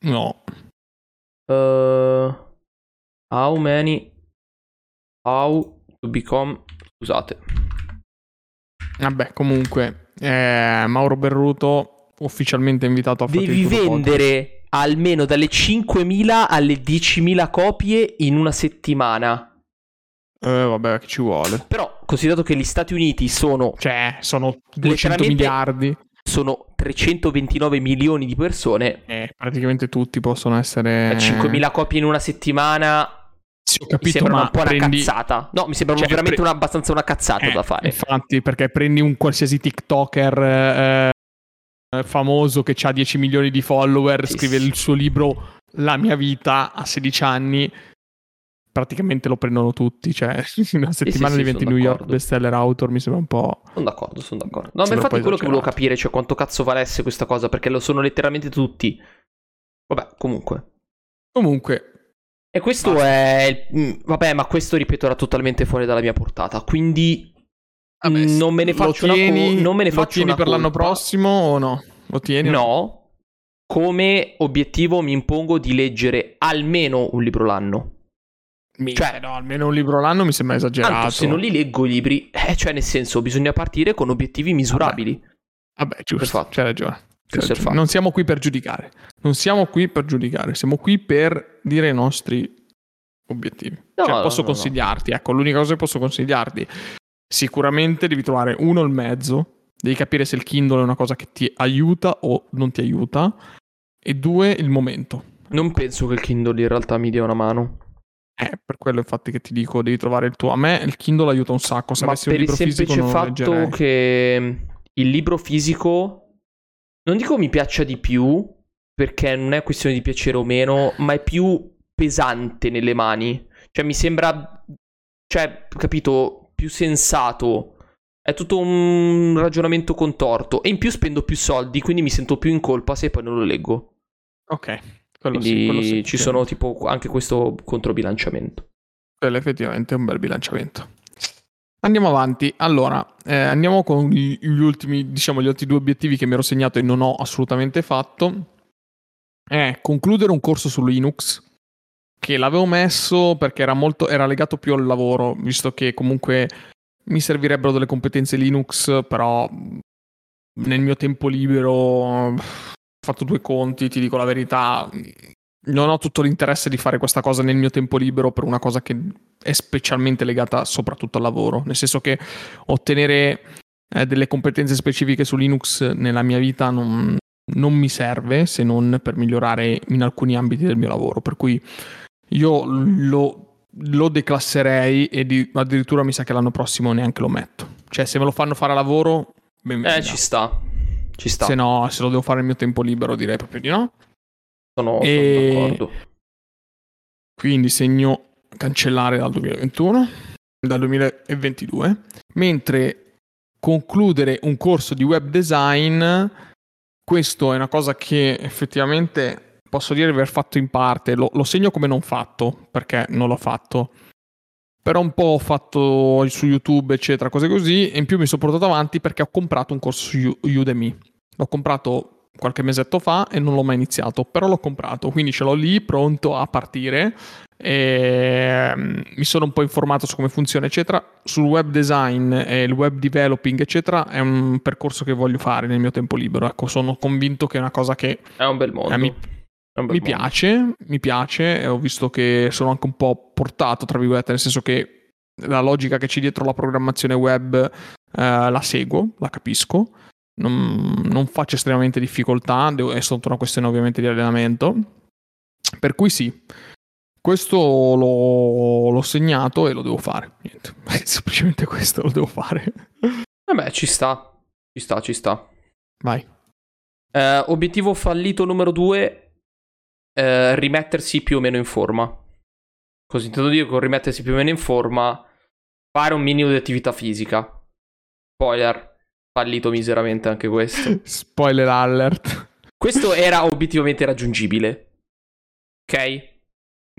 No. Uh, how many? How to become? Scusate. Vabbè, comunque, eh, Mauro Berruto ufficialmente invitato a Devi Fratelli d'Italia Podcast. vendere almeno dalle 5.000 alle 10.000 copie in una settimana. Eh, vabbè, che ci vuole. Però, considerato che gli Stati Uniti sono, Cioè, sono 200 Letteralmente- miliardi. sono 329 milioni di persone, Eh, praticamente tutti possono essere... 5.000 copie in una settimana Sì, ho mi capito, sembra ma un po' una prendi... cazzata. No, mi sembra Cioè, veramente pre- una, abbastanza una cazzata Eh, da fare. Infatti, perché prendi un qualsiasi TikToker eh, eh, famoso che ha 10 milioni di follower, Sì, scrive sì. il suo libro La mia vita a 16 anni, praticamente lo prendono tutti. Cioè, in una settimana sì, diventi sono New York bestseller author, mi sembra un po'. Sono d'accordo, sono d'accordo. No, ma infatti quello che volevo capire, cioè quanto cazzo valesse questa cosa, perché lo sono letteralmente tutti. Vabbè, comunque. Comunque, E questo Basta. è... mm, Vabbè, ma questo, ripeto, era totalmente fuori dalla mia portata, quindi... vabbè, mm, non me ne lo faccio una tieni, co- non me ne lo faccio tieni una per l'anno colpa. prossimo o no? Lo tieni? No, come obiettivo mi impongo di leggere almeno un libro l'anno. Cioè, no, almeno un libro l'anno mi sembra esagerato. Tanto se non li leggo i libri, eh, cioè nel senso, bisogna partire con obiettivi misurabili. Vabbè, giusto, Perfetto. c'hai ragione. C'hai Questo è il ragione. Non siamo qui per giudicare. Non siamo qui per giudicare, siamo qui per dire i nostri obiettivi. No, Cioè, no, posso no. consigliarti, ecco, l'unica cosa che posso consigliarti, sicuramente devi trovare uno il mezzo, devi capire se il Kindle è una cosa che ti aiuta o non ti aiuta, e due il momento. Non penso che il Kindle in realtà mi dia una mano. Eh, per quello infatti che ti dico, devi trovare il tuo. A me il Kindle aiuta un sacco, se Ma avessi un libro fisico semplice non lo fatto leggerei. che il libro fisico non dico mi piaccia di più, perché non è questione di piacere o meno, ma è più pesante nelle mani. Cioè mi sembra, cioè, capito, più sensato. È tutto un ragionamento contorto. E in più spendo più soldi, quindi mi sento più in colpa se poi non lo leggo. Ok, quello Quindi sì, quello sì, ci sì. sono tipo anche questo controbilanciamento. Quello effettivamente è un bel bilanciamento. Andiamo avanti. Allora, eh, andiamo con gli, gli ultimi, diciamo, gli altri due obiettivi che mi ero segnato e non ho assolutamente fatto. È concludere un corso su Linux che l'avevo messo perché era molto era legato più al lavoro, visto che comunque mi servirebbero delle competenze Linux, però nel mio tempo libero fatto due conti, ti dico la verità, non ho tutto l'interesse di fare questa cosa nel mio tempo libero per una cosa che è specialmente legata soprattutto al lavoro, nel senso che ottenere eh, delle competenze specifiche su Linux nella mia vita non, non mi serve se non per migliorare in alcuni ambiti del mio lavoro, per cui io lo, lo declasserei e di- addirittura mi sa che l'anno prossimo neanche lo metto. Cioè se me lo fanno fare a lavoro, ben venga. Eh, ci sta. Ci sta. Se no, se lo devo fare nel mio tempo libero direi proprio di no. Sono, sono E- d'accordo. Quindi segno cancellare dal 2021, dal 2022, mentre concludere un corso di web design, questo è una cosa che effettivamente posso dire di aver fatto in parte, lo, lo segno come non fatto, perché non l'ho fatto. Però un po' ho fatto su YouTube, eccetera, cose così, e in più mi sono portato avanti perché ho comprato un corso su Udemy. L'ho comprato qualche mesetto fa e non l'ho mai iniziato, però l'ho comprato, quindi ce l'ho lì pronto a partire. E mm, mi sono un po' informato su come funziona, eccetera. Sul web design e il web developing, eccetera, è un percorso che voglio fare nel mio tempo libero. Ecco, sono convinto che è una cosa che È un bel mondo. Eh, mi- mi mondo. piace, mi piace, ho visto che sono anche un po' portato, tra virgolette, nel senso che la logica che c'è dietro la programmazione web eh, la seguo, la capisco, non, non faccio estremamente difficoltà, devo- è soltanto una questione ovviamente di allenamento. Per cui sì, questo l'ho, l'ho segnato e lo devo fare. Niente, semplicemente questo lo devo fare. Vabbè, ci sta. Ci sta, ci sta. Vai. Eh, obiettivo fallito numero due. eh, rimettersi più o meno in forma. Così intendo dire con rimettersi più o meno in forma. Fare un minimo di attività fisica. Spoiler. Fallito miseramente anche questo. Spoiler alert. Questo era obiettivamente raggiungibile. Ok?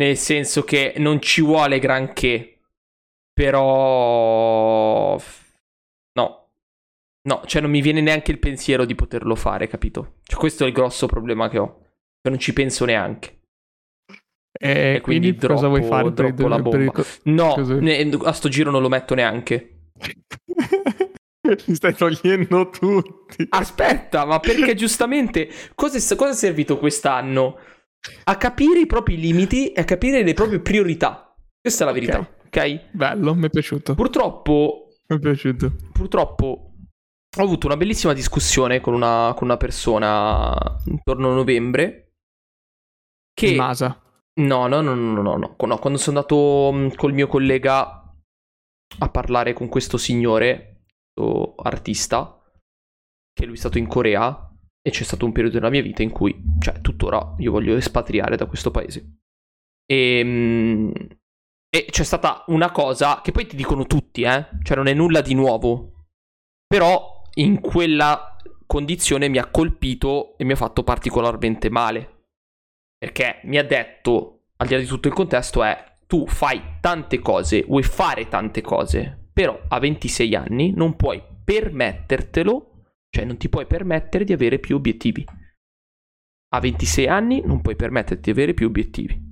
Nel senso che non ci vuole granché. Però... No. No, cioè non mi viene neanche il pensiero di poterlo fare, capito? Cioè questo è il grosso problema che ho. Cioè non ci penso neanche. E, E quindi quindi, cosa vuoi fare per, i- droppo la per i- bomba. No, ne- a sto giro non lo metto neanche. Li stai togliendo tutti. Aspetta, ma perché giustamente cosa è, cosa è servito quest'anno? A capire i propri limiti e a capire le proprie priorità. Questa è la verità, ok? Bello, mi è piaciuto. Purtroppo, Mi è piaciuto. purtroppo ho avuto una bellissima discussione con una, con una persona intorno a novembre. Che NASA. No, no, no, no, no, no. No, quando sono andato col mio collega a parlare con questo signore, artista, che lui è stato in Corea e c'è stato un periodo nella mia vita in cui, cioè, tuttora io voglio espatriare da questo paese. E, mh, e c'è stata una cosa che poi ti dicono tutti, eh? Cioè, non è nulla di nuovo. Però in quella condizione mi ha colpito e mi ha fatto particolarmente male. Perché mi ha detto, al di là di tutto il contesto, è tu fai tante cose, vuoi fare tante cose, però a 26 anni non puoi permettertelo, cioè non ti puoi permettere di avere più obiettivi. A 26 anni non puoi permetterti di avere più obiettivi.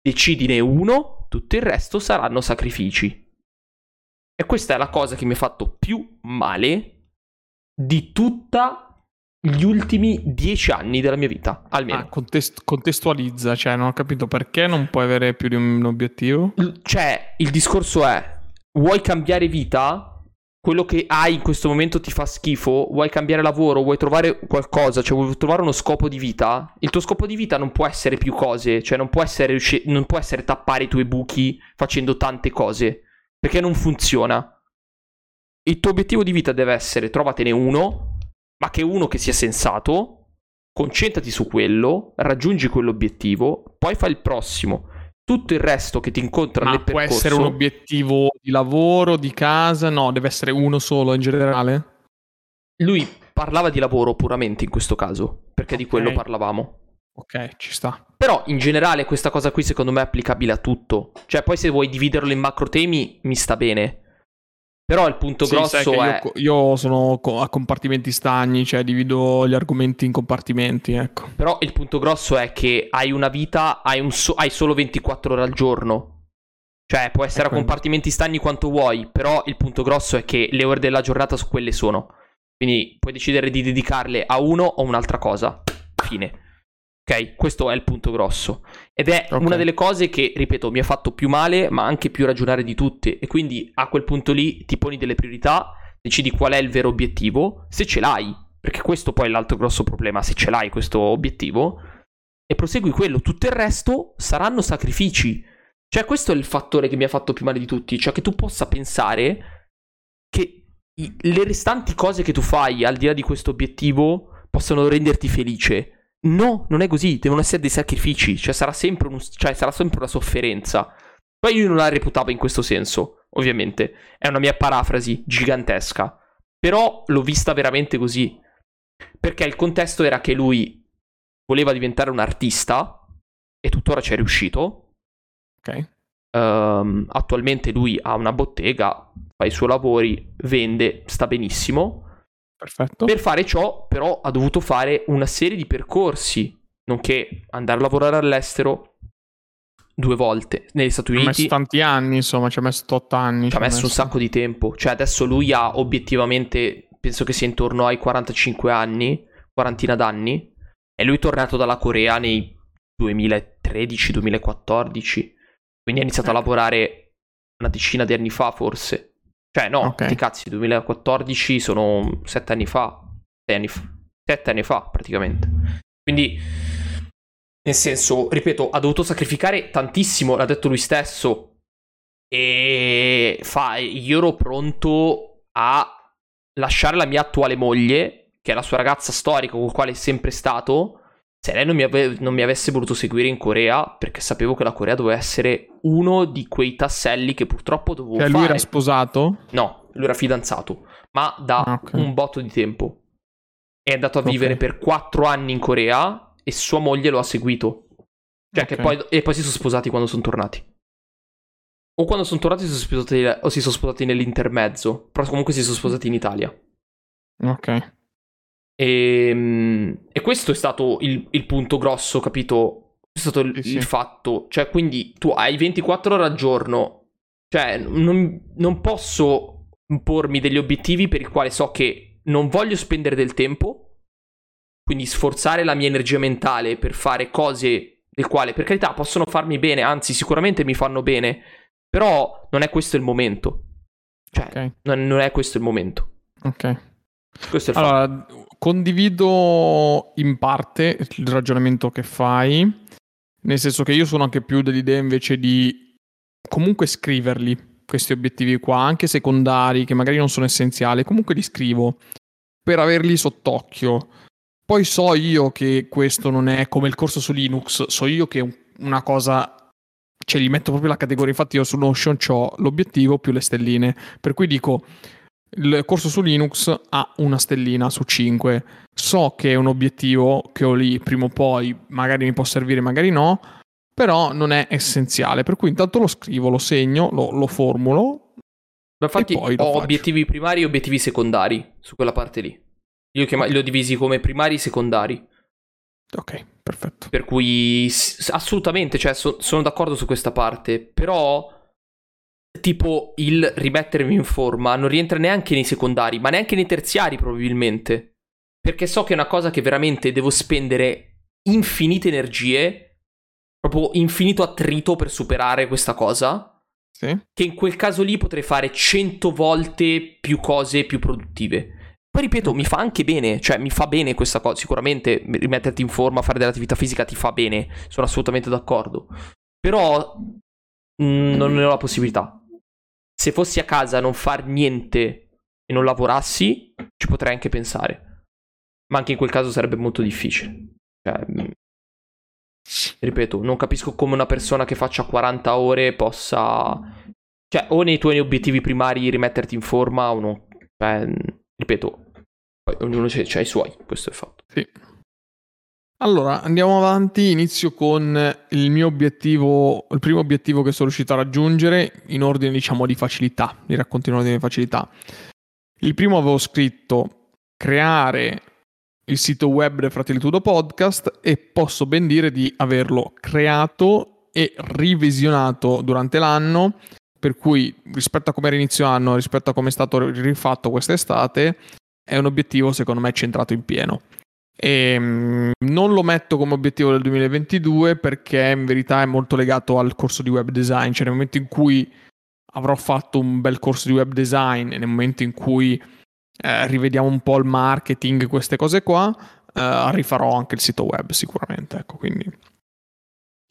Decidine uno, tutto il resto saranno sacrifici. E questa è la cosa che mi ha fatto più male di tutta gli ultimi 10 anni della mia vita, almeno. Ah, contest- contestualizza, cioè non ho capito perché non puoi avere più di un obiettivo. L- Cioè, il discorso è: vuoi cambiare vita? quello che hai in questo momento ti fa schifo, vuoi cambiare lavoro, vuoi trovare qualcosa, cioè vuoi trovare uno scopo di vita, il tuo scopo di vita non può essere più cose, cioè non può essere, riusci- non può essere tappare i tuoi buchi facendo tante cose, perché non funziona. Il tuo obiettivo di vita deve essere trovatene uno, ma che uno che sia sensato, concentrati su quello, raggiungi quell'obiettivo, poi fai il prossimo tutto il resto che ti incontra Ma nel può percorso essere un obiettivo di lavoro, di casa? No, deve essere uno solo in generale? lui parlava di lavoro puramente in questo caso perché di Ok. quello parlavamo Ok, ci sta. però in generale questa cosa qui secondo me è applicabile a tutto cioè poi se vuoi dividerlo in macro temi mi sta bene però il punto Sì, grosso è io, io sono a compartimenti stagni, cioè divido gli argomenti in compartimenti, ecco. però il punto grosso è che hai una vita hai, un so- hai solo 24 ore al giorno cioè può essere a quello. compartimenti stagni quanto vuoi però il punto grosso è che le ore della giornata su quelle sono quindi puoi decidere di dedicarle a uno o un'altra cosa fine ok questo è il punto grosso. Ed è Ok. una delle cose che ripeto mi ha fatto più male ma anche più ragionare di tutte. E quindi a quel punto lì ti poni delle priorità decidi qual è il vero obiettivo se ce l'hai. Perché questo poi è l'altro grosso problema se ce l'hai questo obiettivo. E prosegui quello. Tutto il resto saranno sacrifici. Cioè questo è il fattore che mi ha fatto più male di tutti. Cioè che tu possa pensare che i- le restanti cose che tu fai al di là di questo obiettivo possano renderti felice no non è così devono essere dei sacrifici cioè sarà sempre, un- cioè, sarà sempre una sofferenza poi io non la reputavo in questo senso ovviamente è una mia parafrasi gigantesca però l'ho vista veramente così perché il contesto era che lui voleva diventare un artista e tuttora ci è riuscito. Ok. Ehm, attualmente lui ha una bottega, fa i suoi lavori, vende, sta benissimo. Perfetto. Per fare ciò, però, ha dovuto fare una serie di percorsi, nonché andare a lavorare all'estero due volte negli Stati Ci ha Uniti. messo tanti anni, insomma, ci ha messo 8 anni. Ci ha messo un sacco di tempo. Cioè, adesso lui ha obiettivamente, penso che sia intorno ai 45 anni, quarantina d'anni. E lui è tornato dalla Corea nei 2013-2014. Quindi ha iniziato a Ok. lavorare una decina di anni fa, forse. Cioè, no, Ok. che cazzi, 2014 sono sette anni fa. Sei anni fa. Sette anni fa, praticamente. Quindi, nel senso, ripeto, ha dovuto sacrificare tantissimo, l'ha detto lui stesso. E fa, io ero pronto a lasciare la mia attuale moglie, che è la sua ragazza storica con la quale è sempre stato, se lei non mi, ave- non mi avesse voluto seguire in Corea, perché sapevo che la Corea doveva essere uno di quei tasselli che purtroppo dovevo Cioè, lui fare. era sposato? No, lui era fidanzato, ma da Ah, ok. un botto di tempo. È andato a Ok. vivere per quattro anni in Corea e sua moglie lo ha seguito. Cioè, che Ok. poi, e poi si sono sposati quando sono tornati. O quando sono tornati si sono sposati, o si sono sposati nell'intermezzo. Però comunque si sono sposati in Italia. Ok. E, Ehm, e questo è stato il, il punto grosso, capito? Questo è stato il, Sì, sì. il fatto. Cioè, quindi tu hai 24 ore al giorno. Cioè, non, non posso pormi degli obiettivi per i quali so che non voglio spendere del tempo. Quindi sforzare la mia energia mentale per fare cose del quale, per carità, possono farmi bene, anzi, sicuramente mi fanno bene. Però non è questo il momento. Cioè, Ok. non, non è questo il momento. Ok. Questo è il fatto. Condivido in parte il ragionamento che fai, nel senso che io sono anche più dell'idea invece di comunque scriverli questi obiettivi qua, anche secondari, che magari non sono essenziali, comunque li scrivo per averli sott'occhio. Poi so io che questo non è come il corso su Linux, so io che un- una cosa cioè gli metto proprio la categoria. Infatti, io su Notion ho l'obiettivo più le stelline. Per cui dico: il corso su Linux ha una stellina su 5. So che è un obiettivo che ho lì prima o poi, magari mi può servire, magari no. Però non è essenziale. Per cui intanto lo scrivo, lo segno, lo, lo formulo. Ma infatti ho faccio. obiettivi primari e obiettivi secondari su quella parte lì. Io chiama- li ho divisi come primari e secondari. Ok, perfetto. Per cui assolutamente, cioè, so- sono d'accordo su questa parte. Però, tipo, il rimettermi in forma non rientra neanche nei secondari, ma neanche nei terziari, probabilmente. Perché so che è una cosa che veramente devo spendere infinite energie, proprio infinito attrito per superare questa cosa. Sì. che in quel caso lì potrei fare 100 volte più cose più produttive. Poi ripeto, mi fa anche bene, cioè mi fa bene questa cosa, sicuramente rimetterti in forma, fare dell'attività fisica ti fa bene, sono assolutamente d'accordo. Però mh, non ne ho la possibilità. Se fossi a casa a non far niente e non lavorassi, ci potrei anche pensare. Ma anche in quel caso sarebbe molto difficile. Cioè, mh, ripeto, non capisco come una persona che faccia 40 ore possa... Cioè, o nei tuoi obiettivi primari rimetterti in forma o no. Cioè, mh, ripeto, ognuno ha i suoi, questo è fatto. Sì. Allora, andiamo avanti. Inizio con il mio obiettivo, il primo obiettivo che sono riuscito a raggiungere in ordine, diciamo, di facilità. Li racconto in ordine di facilità. Il primo avevo scritto creare il sito web del Fratellitudo Podcast e posso ben dire di averlo creato e revisionato durante l'anno, per cui rispetto a come era inizio anno, rispetto a come è stato rifatto quest'estate, è un obiettivo secondo me centrato in pieno. E mm, non lo metto come obiettivo del 2022 perché in verità è molto legato al corso di web design, cioè nel momento in cui avrò fatto un bel corso di web design e nel momento in cui eh, rivediamo un po' il marketing, queste cose qua, eh, rifarò anche il sito web sicuramente. Ecco, quindi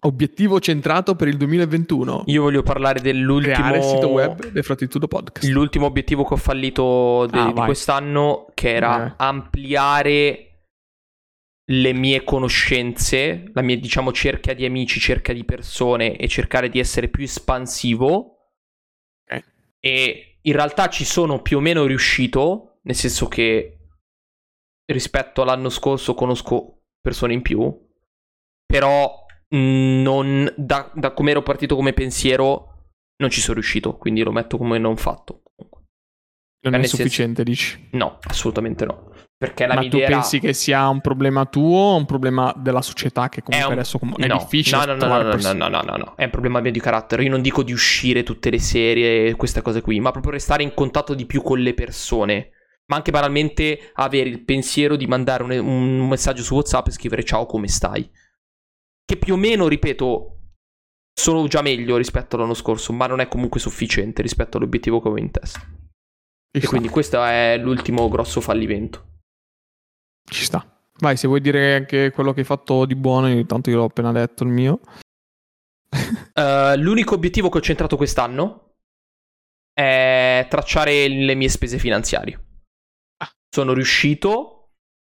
obiettivo centrato per il 2021. Io voglio parlare dell'ultimo Creare sito web del Fratitudo Podcast. L'ultimo obiettivo che ho fallito de- Ah, di quest'anno, che era Eh. ampliare le mie conoscenze, la mia, diciamo, cerca di amici, cerca di persone e cercare di essere più espansivo. Ok. E in realtà ci sono più o meno riuscito, nel senso che rispetto all'anno scorso conosco persone in più, però non, da, da come ero partito come pensiero non ci sono riuscito, quindi lo metto come non fatto. non nel è senso- sufficiente, dici. No, assolutamente no. Perché la Ma mia tu pensi che sia un problema tuo o un problema della società che è, comunque un- adesso com- è no, difficile no, no, no, no, no, pers- no, no, no, no, è un problema mio di carattere. Io non dico di uscire tutte le serie, queste cose qui, ma proprio restare in contatto di più con le persone. Ma anche banalmente avere il pensiero di mandare un, un messaggio su WhatsApp e scrivere ciao, come stai? Che più o meno, ripeto, sono già meglio rispetto all'anno scorso, ma non è comunque sufficiente rispetto all'obiettivo che avevo in testa. E sta, quindi questo è l'ultimo grosso fallimento. Ci sta. Vai, se vuoi dire anche quello che hai fatto di buono, intanto io l'ho appena detto il mio. Uh, l'unico obiettivo che ho centrato quest'anno è tracciare le mie spese finanziarie. Ah. Sono riuscito.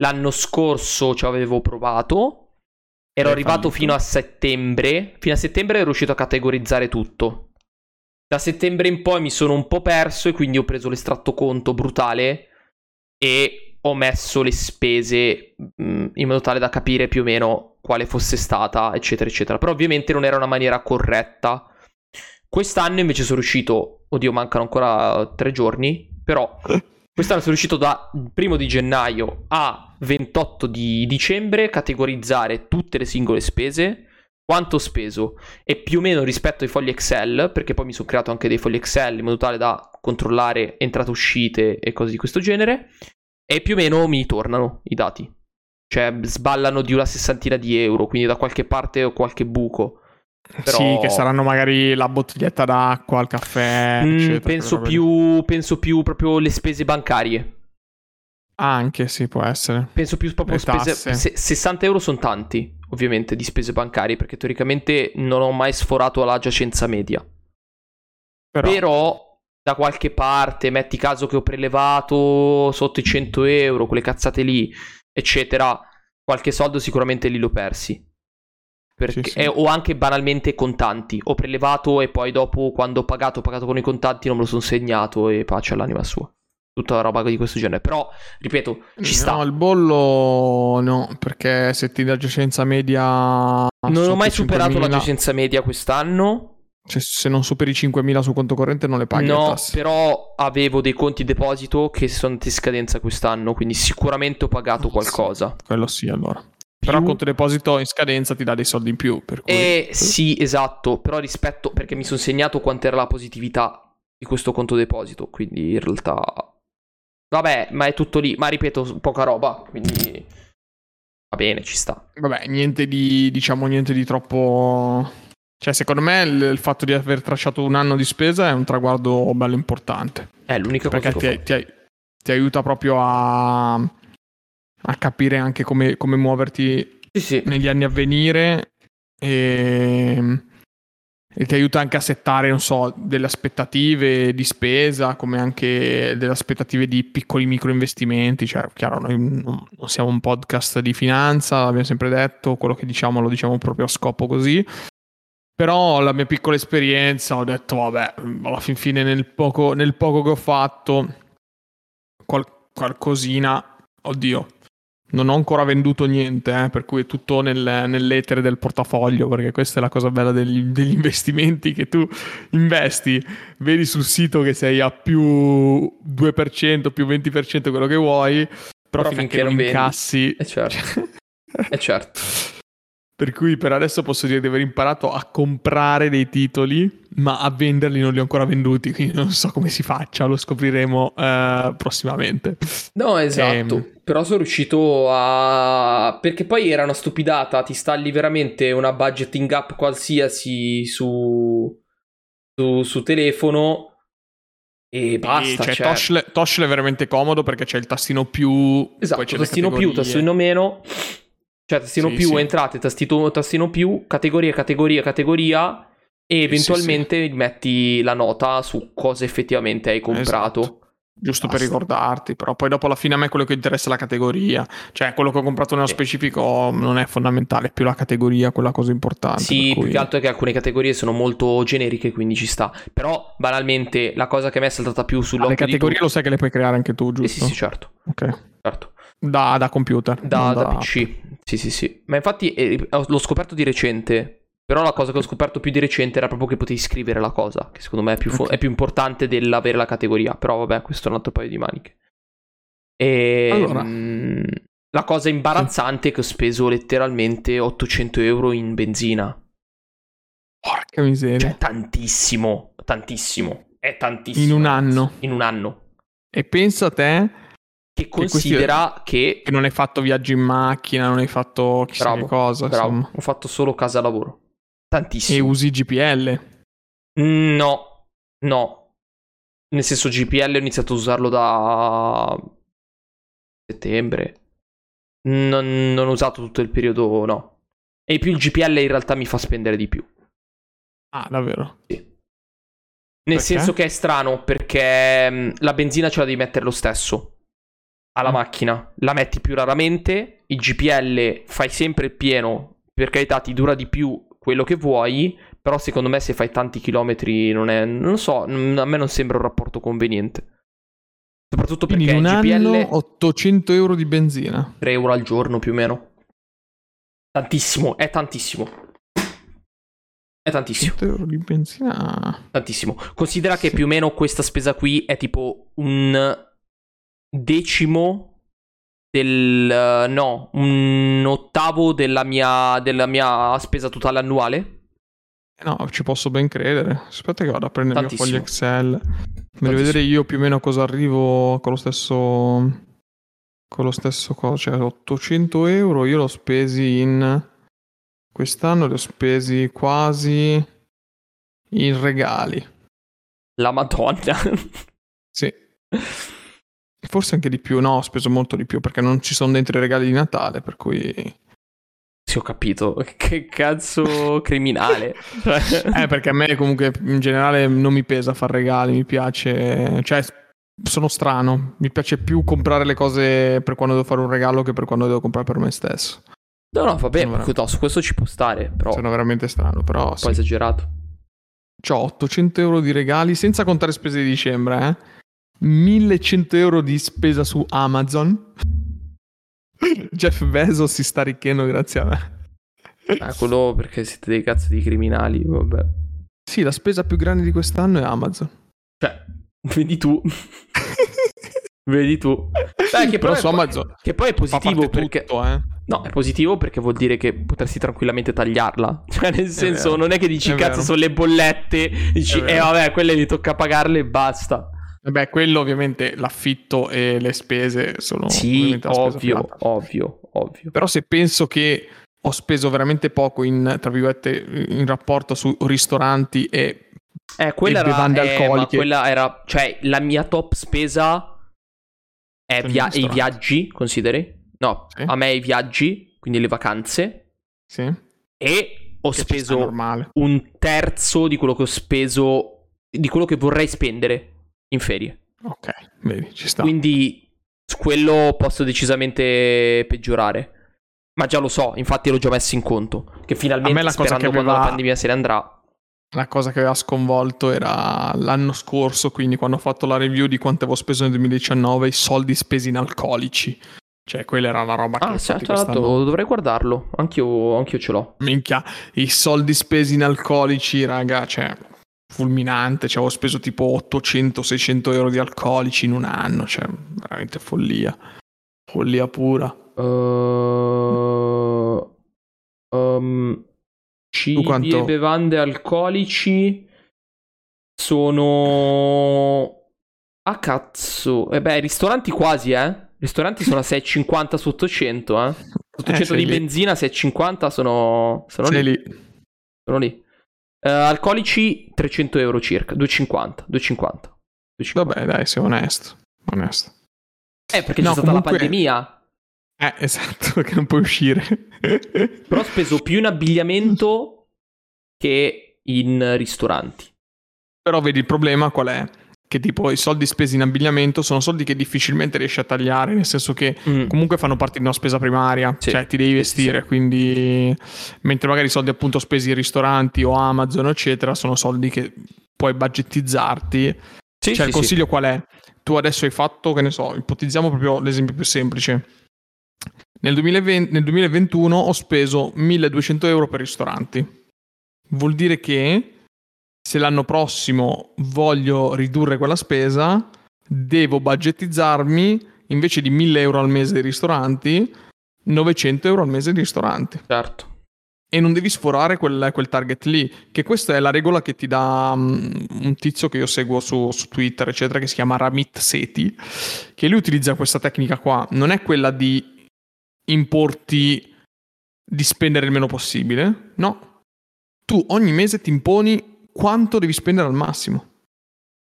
L'anno scorso ci avevo provato. Ero Hai arrivato fallito. fino a settembre. Fino a settembre ero riuscito a categorizzare tutto. Da settembre in poi mi sono un po' perso e quindi ho preso l'estratto conto brutale e ho messo le spese mh, in modo tale da capire più o meno quale fosse stata, eccetera, eccetera. Però ovviamente non era una maniera corretta. Quest'anno invece sono riuscito, oddio, mancano ancora tre giorni, però quest'anno sono riuscito da primo di gennaio a 28 di dicembre categorizzare tutte le singole spese, quanto ho speso e più o meno rispetto ai fogli Excel, perché poi mi sono creato anche dei fogli Excel in modo tale da controllare entrate uscite e cose di questo genere, e più o meno mi tornano i dati. Cioè sballano di una sessantina di euro, quindi da qualche parte ho qualche buco. Però- Sì, che saranno magari la bottiglietta d'acqua, il caffè, Mm, eccetera, penso, più, penso più proprio le spese bancarie. Anche, sì, può essere. Penso più proprio Le spese. se- 60 euro sono tanti, ovviamente, di spese bancarie, perché teoricamente non ho mai sforato la giacenza media. Però, Però, da qualche parte, metti caso che ho prelevato sotto i 100 euro, quelle cazzate lì, eccetera, qualche soldo sicuramente lì l'ho persi. Perché, Sì, sì. eh, o anche banalmente contanti. Ho prelevato e poi dopo, quando ho pagato, ho pagato con i contanti, non me lo sono segnato e pace all'anima sua. Tutta roba di questo genere. Però, ripeto, ci sta. No, il bollo no, perché se ti dà giacenza media... non ho mai superato la 5.000, giacenza media quest'anno. Cioè, se non superi i 5.000 su conto corrente non le paghi No, però avevo dei conti deposito che sono in scadenza quest'anno, quindi sicuramente ho pagato Sì. qualcosa. Quello sì, allora. Però il Più- conto deposito in scadenza ti dà dei soldi in più. Per cui... Eh sì, esatto, però rispetto perché mi sono segnato quant'era la positività di questo conto deposito, quindi in realtà vabbè, ma è tutto lì, ma ripeto, poca roba, quindi va bene, ci sta. Vabbè, niente di, diciamo, niente di troppo... Cioè, secondo me il, il fatto di aver tracciato un anno di spesa è un traguardo bello importante. È l'unica cosa Perché ti, ti- ti aiuta proprio a, a capire anche come, come muoverti Sì, sì. negli anni a venire e, e ti aiuta anche a settare, non so, delle aspettative di spesa, come anche delle aspettative di piccoli micro investimenti. Cioè, chiaro, noi non siamo un podcast di finanza, l'abbiamo sempre detto, quello che diciamo lo diciamo proprio a scopo così. Però la mia piccola esperienza ho detto, vabbè, alla fin fine nel poco, nel poco che ho fatto, qual- qualcosina, oddio, non ho ancora venduto niente, eh, per cui è tutto nel, nell'etere del portafoglio, perché questa è la cosa bella degli, degli investimenti, che tu investi, vedi sul sito che sei a più 2%, più 20%, quello che vuoi, però, Però finché che non non vendi. incassi... Eh, certo. Eh, certo. Per cui per adesso posso dire di aver imparato a comprare dei titoli, ma a venderli non li ho ancora venduti, quindi non so come si faccia, lo scopriremo eh, prossimamente. No, esatto. Ehm. Però sono riuscito a. Perché poi era una stupidata. Ti stalli veramente una budgeting app qualsiasi su. su, su telefono. E basta. E, cioè, cioè, Toshle, Toshle è veramente comodo perché c'è il tastino più, Esatto, tastino più, tastino meno. Cioè, tastino Sì, più, sì. entrate, tastito- tastino più, categoria, categoria, categoria. E sì, eventualmente metti la nota su cosa effettivamente hai comprato. Esatto. Giusto per Basta. ricordarti, però poi dopo alla fine a me quello che interessa è la categoria, cioè quello che ho comprato nello Sì. specifico non è fondamentale, è più la categoria quella cosa importante. Sì, per più cui- che altro è che alcune categorie sono molto generiche, quindi ci sta. Però, banalmente, la cosa che a me è saltata più Ah, sull'occhio le di categorie tutti- lo sai che le puoi creare anche tu, Sì, giusto? sì, sì, certo, Ok. certo. Da, da computer. Da, non da PC. Sì, sì, sì. Ma infatti eh, l'ho scoperto di recente. Però la cosa che ho scoperto più di recente era proprio che potevi scrivere la cosa, che secondo me è più, fo- Ok. è più importante dell'avere la categoria. Però vabbè, questo è un altro paio di maniche. E Allora. mm, la cosa imbarazzante è che ho speso letteralmente 800 euro in benzina. Porca miseria. Cioè, tantissimo, tantissimo. È tantissimo. In un anno. In un anno. E pensa a te Che considera che... che non hai fatto viaggi in macchina, non hai fatto chissà Bravo, che cosa, Bravo, insomma. ho fatto solo casa lavoro. E Tantissimo. usi GPL. Mm, No, no. Nel senso GPL ho iniziato a usarlo da settembre. Non, non ho usato tutto il periodo, no. E più il GPL in realtà mi fa spendere di più. Ah, davvero? Nel Perché? senso che è strano perché mm, la benzina ce la devi mettere lo stesso alla Mm. macchina. La metti più raramente, il GPL fai sempre il pieno, per carità ti dura di più quello che vuoi, però secondo me se fai tanti chilometri non è... non so, a me non sembra un rapporto conveniente. Soprattutto Quindi perché in un GPL anno 800 euro di benzina. 3 euro al giorno più o meno. Tantissimo, è tantissimo. È tantissimo. 100 euro di benzina. Tantissimo. Considera che Sì. più o meno questa spesa qui è tipo un decimo del... eh, no, un ottavo della mia, della mia spesa totale annuale. Eh No, ci posso ben credere. Aspetta che vado a prendere il mio foglio Tantissimo. Excel. Voglio vedere io più o meno cosa arrivo con lo stesso... Con lo stesso cosa. Cioè 800 euro io l'ho spesi in... Quest'anno li ho spesi quasi in regali. La madonna. Sì. Forse anche di più. No, ho speso molto di più perché non ci sono dentro i regali di Natale, per cui... sì, ho capito. Che cazzo criminale. Eh, perché a me comunque in generale non mi pesa fare regali, mi piace... Cioè, sono strano. Mi piace più comprare le cose per quando devo fare un regalo che per quando devo comprare per me stesso. No, no, vabbè, Sono no, su questo ci può stare, però un Sono veramente strano, però po' sì. esagerato. C'ho 800 euro di regali senza contare spese di dicembre, eh. 1100 euro di spesa su Amazon. Jeff Bezos si sta arricchendo grazie a me. Eh, quello perché siete dei cazzo di criminali, vabbè. Sì, la spesa più grande di quest'anno è Amazon. Cioè, vedi tu. vedi tu. Beh, che Però su Amazon che poi è positivo perché... tutto, eh. No, è positivo perché vuol dire che potresti tranquillamente tagliarla. Cioè, nel senso, vero. non è che dici È cazzo vero. sono le bollette, dici È eh vabbè, quelle li tocca pagarle e basta. Vabbè, quello ovviamente l'affitto e le spese sono sì, ovvio, ovvio, ovvio. Però se penso che ho speso veramente poco in, tra virgolette, in rapporto su ristoranti e, eh, quella e era, bevande eh, alcoliche. quella era, cioè, la mia top spesa è i via- i viaggi, consideri? No, Sì. a me i viaggi, quindi le vacanze, Sì, e ho che speso un terzo di quello che ho speso, di quello che vorrei spendere in ferie. Ok, vedi, ci sta. Quindi su quello posso decisamente peggiorare. Ma già lo so, infatti l'ho già messo in conto. Che A finalmente, me la cosa che quando aveva- la pandemia se ne andrà. La cosa che aveva sconvolto era l'anno scorso, quindi quando ho fatto la review di quanto avevo speso nel 2019, i soldi spesi in alcolici. Cioè, quella era una roba che Ah, sì, tra l'altro dovrei guardarlo. Anch'io, anch'io ce l'ho. Minchia, i soldi spesi in alcolici, raga, cioè, fulminante. Cioè, avevo speso tipo 800-600 euro di alcolici in un anno, cioè, veramente follia. Follia pura. Uh, um, cibi e bevande alcolici sono... Ah cazzo. E beh, ristoranti quasi, eh. Ristoranti sono a 6,50 su 800, eh. 800 Eh, di lì. benzina, 6,50 sono... Sono lì. lì. Sono lì. Eh, alcolici 300 euro circa, 2,50. 2,50. 2,50. Vabbè, dai, sei onesto. Onesto. Eh, perché No, c'è stata comunque- la pandemia. Eh, esatto, perché non puoi uscire. Però ho speso più in abbigliamento che in ristoranti. Però vedi il problema qual è? Che tipo i soldi spesi in abbigliamento sono soldi che difficilmente riesci a tagliare, nel senso che Mm. comunque fanno parte di una spesa primaria, Sì. cioè ti devi vestire, Sì. quindi mentre magari i soldi appunto spesi in ristoranti o Amazon eccetera sono soldi che puoi budgetizzarti. Sì, cioè il consiglio qual è? Tu adesso hai fatto, che ne so, ipotizziamo proprio l'esempio più semplice. Nel, 2020 nel 2021 ho speso 1200 euro per ristoranti. Vuol dire che se l'anno prossimo voglio ridurre quella spesa, devo budgetizzarmi invece di 1000 euro al mese di ristoranti, 900 euro al mese di ristoranti. Certo. E non devi sforare quel, quel target lì, che questa è la regola che ti dà mm, un tizio che io seguo su, su Twitter, eccetera, che si chiama Ramit Seti, che lui utilizza questa tecnica qua. Non è quella di importi di spendere il meno possibile, no. Tu ogni mese ti imponi quanto devi spendere al massimo.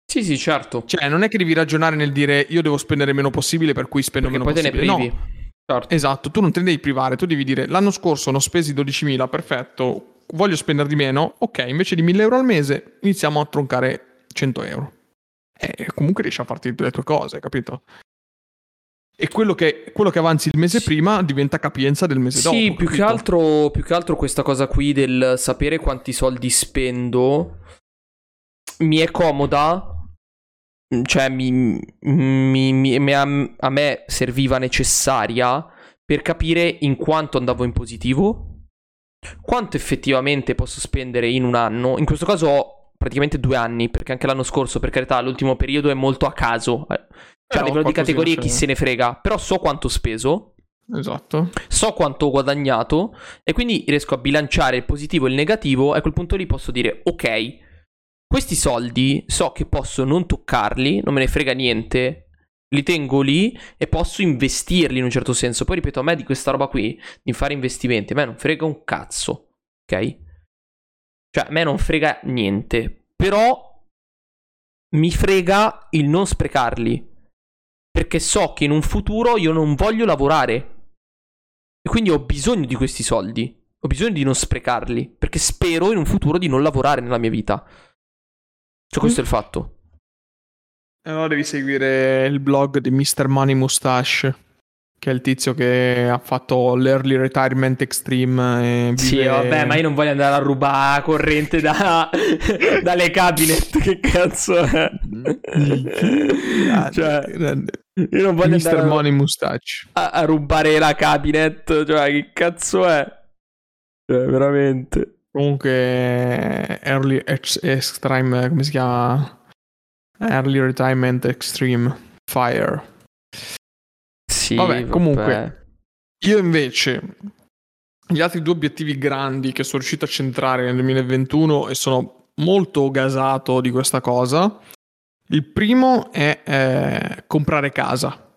Sì, sì, certo. Cioè, non è che devi ragionare nel dire io devo spendere meno possibile per cui spendo Perché meno poi te ne possibile. privi. No, Certo. Esatto, tu non te ne devi privare, tu devi dire l'anno scorso ne ho spesi 12.000, perfetto, voglio spendere di meno, ok, invece di 1.000 euro al mese iniziamo a troncare 100 euro. E comunque riesci a farti le tue cose, capito? E quello che, quello che avanzi il mese Sì. prima diventa capienza del mese dopo. Sì, più che, capito? altro, più che altro questa cosa qui del sapere quanti soldi spendo mi è comoda. Cioè, mi, mi- mi- mi- a, a me serviva necessaria per capire in quanto andavo in positivo, quanto effettivamente posso spendere in un anno. In questo caso ho praticamente due anni, perché anche l'anno scorso, per carità, l'ultimo periodo è molto a caso. Cioè, a livello di categorie chi se ne frega, però so quanto ho speso Esatto. so quanto ho guadagnato e quindi riesco a bilanciare il positivo e il negativo e a quel punto lì posso dire ok, questi soldi so che posso non toccarli, non me ne frega niente, li tengo lì e posso investirli in un certo senso. Poi ripeto, a me di questa roba qui, di fare investimenti, a me non frega un cazzo, ok? Cioè, a me non frega niente, però mi frega il non sprecarli. Perché so che in un futuro io non voglio lavorare. E quindi ho bisogno di questi soldi. Ho bisogno di non sprecarli. Perché spero in un futuro di non lavorare nella mia vita. Cioè, questo è il fatto. E allora devi seguire il blog di Mr. Money Mustache, che è il tizio che ha fatto l'Early Retirement Extreme. E Sì, vabbè, ma io non voglio andare a rubare corrente da, dalle cabinet. Che cazzo è? Grande, cioè, grande. io non voglio Mr. andare a- Money Mustache. a, a rubare la cabinet. Cioè, che cazzo è? Cioè, veramente. Comunque, Early ex- Extreme, come si chiama? Early Retirement Extreme Fire. Sì, Vabbè, comunque. Io invece, gli altri due obiettivi grandi che sono riuscito a centrare nel 2021 e sono molto gasato di questa cosa. Il primo è eh, comprare casa.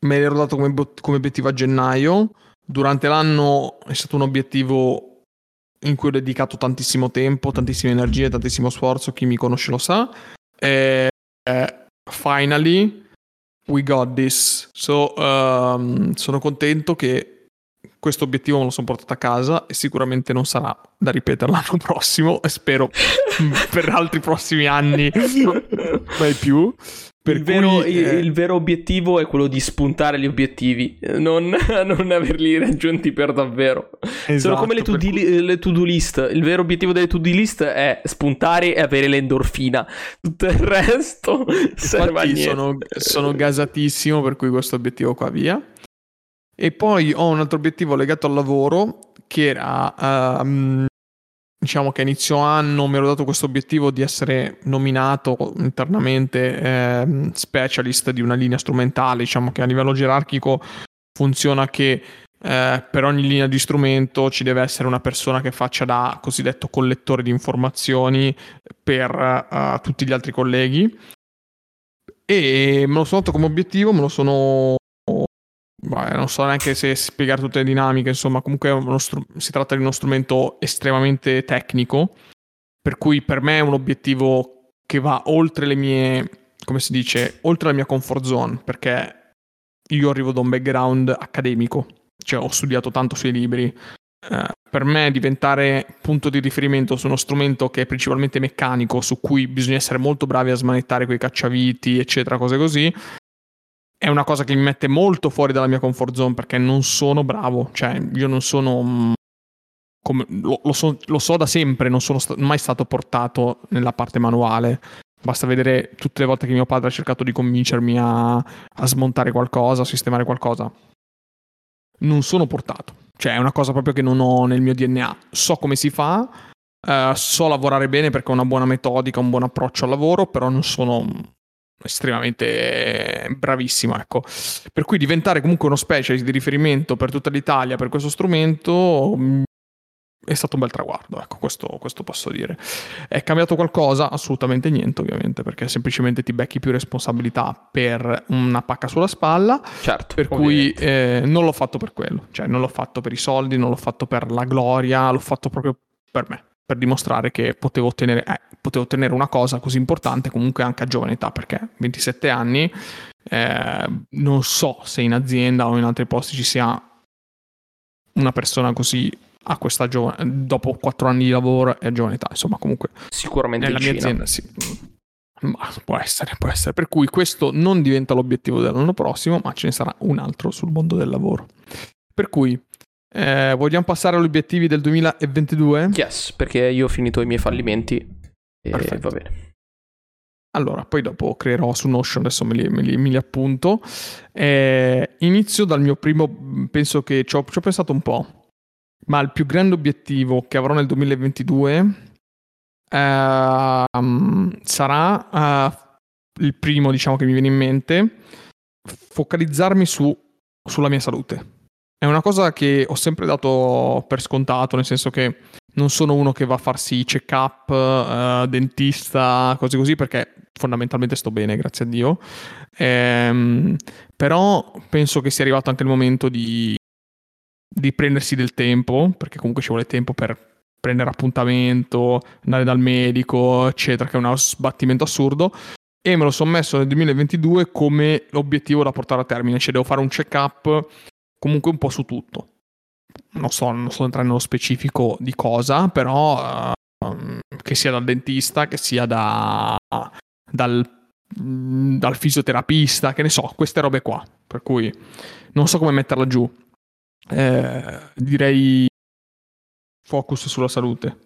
Me l'ero dato come, come obiettivo a gennaio. durante l'anno è stato un obiettivo in cui ho dedicato tantissimo tempo, tantissime energie, tantissimo sforzo, chi mi conosce lo sa. E eh, finally we got this. So, um, sono contento che questo obiettivo me lo sono portato a casa e sicuramente non sarà da ripetere l'anno prossimo e spero per altri prossimi anni mai più. Il vero, cui, eh... il, vero, obiettivo è quello di spuntare gli obiettivi, non, non averli raggiunti per davvero. Esatto, Sono come le to, cui... le to, do list. Il vero obiettivo delle to do list è spuntare e avere l'endorfina. Tutto il resto serve a niente. Sono, sono gasatissimo per cui questo obiettivo qua via. E poi ho un altro obiettivo legato al lavoro che era, uh, diciamo che a inizio anno mi ero dato questo obiettivo di essere nominato internamente eh, specialist di una linea strumentale, diciamo che a livello gerarchico funziona che eh, per ogni linea di strumento ci deve essere una persona che faccia da cosiddetto collettore di informazioni per uh, tutti gli altri colleghi. E me lo sono dato come obiettivo, me lo sono Beh, non so neanche se spiegare tutte le dinamiche, insomma, comunque str- si tratta di uno strumento estremamente tecnico, per cui per me è un obiettivo che va oltre le mie, come si dice, oltre la mia comfort zone, perché io arrivo da un background accademico, cioè ho studiato tanto sui libri. Eh, per me diventare punto di riferimento su uno strumento che è principalmente meccanico, su cui bisogna essere molto bravi a smanettare quei cacciaviti, eccetera, cose così, è una cosa che mi mette molto fuori dalla mia comfort zone perché non sono bravo, cioè io non sono... Mm, come, lo, lo, so, lo, so, da sempre, non sono sta- mai stato portato nella parte manuale. Basta vedere tutte le volte che mio padre ha cercato di convincermi a, a smontare qualcosa, a sistemare qualcosa. Non sono portato. Cioè è una cosa proprio che non ho nel mio DNA. So come si fa, uh, so lavorare bene perché ho una buona metodica, un buon approccio al lavoro, però non sono estremamente bravissimo, ecco. Per cui diventare comunque uno specialist di riferimento per tutta l'Italia per questo strumento mm, è stato un bel traguardo, ecco, questo, questo, posso dire. È cambiato qualcosa? Assolutamente niente, ovviamente, perché semplicemente ti becchi più responsabilità per una pacca sulla spalla. Certo. Per ovviamente. cui eh, non l'ho fatto per quello, cioè non l'ho fatto per i soldi, non l'ho fatto per la gloria, l'ho fatto proprio per me per dimostrare che potevo ottenere, eh, potevo ottenere, una cosa così importante comunque anche a giovane età, perché 27 anni, eh, non so se in azienda o in altri posti ci sia una persona così a questa giovane, dopo 4 anni di lavoro e a giovane età, insomma comunque. Sicuramente nella mia Cina. azienda sì. Ma può essere, può essere. Per cui questo non diventa l'obiettivo dell'anno prossimo, ma ce ne sarà un altro sul mondo del lavoro. Per cui eh, vogliamo passare agli obiettivi del 2022? Yes, perché io ho finito i miei fallimenti e Perfetto. va bene. Allora, poi dopo creerò su Notion, adesso me li, me li, me li appunto. Eh, inizio dal mio primo, penso che ci ho, ci ho, pensato un po', ma il più grande obiettivo che avrò nel 2022 eh, sarà eh, il primo, diciamo, che mi viene in mente, focalizzarmi su, sulla mia salute è una cosa che ho sempre dato per scontato, nel senso che non sono uno che va a farsi check-up, uh, dentista, cose così, perché fondamentalmente sto bene, grazie a Dio. Ehm, però penso che sia arrivato anche il momento di, di prendersi del tempo, perché comunque ci vuole tempo per prendere appuntamento, andare dal medico, eccetera, che è uno sbattimento assurdo. E me lo sono messo nel 2022 come l'obiettivo da portare a termine, cioè devo fare un check-up comunque un po' su tutto. Non so, non so entrare nello specifico di cosa, però uh, che sia dal dentista, che sia da, dal, mm, dal fisioterapista, che ne so, queste robe qua. Per cui non so come metterla giù. Eh, direi focus sulla salute.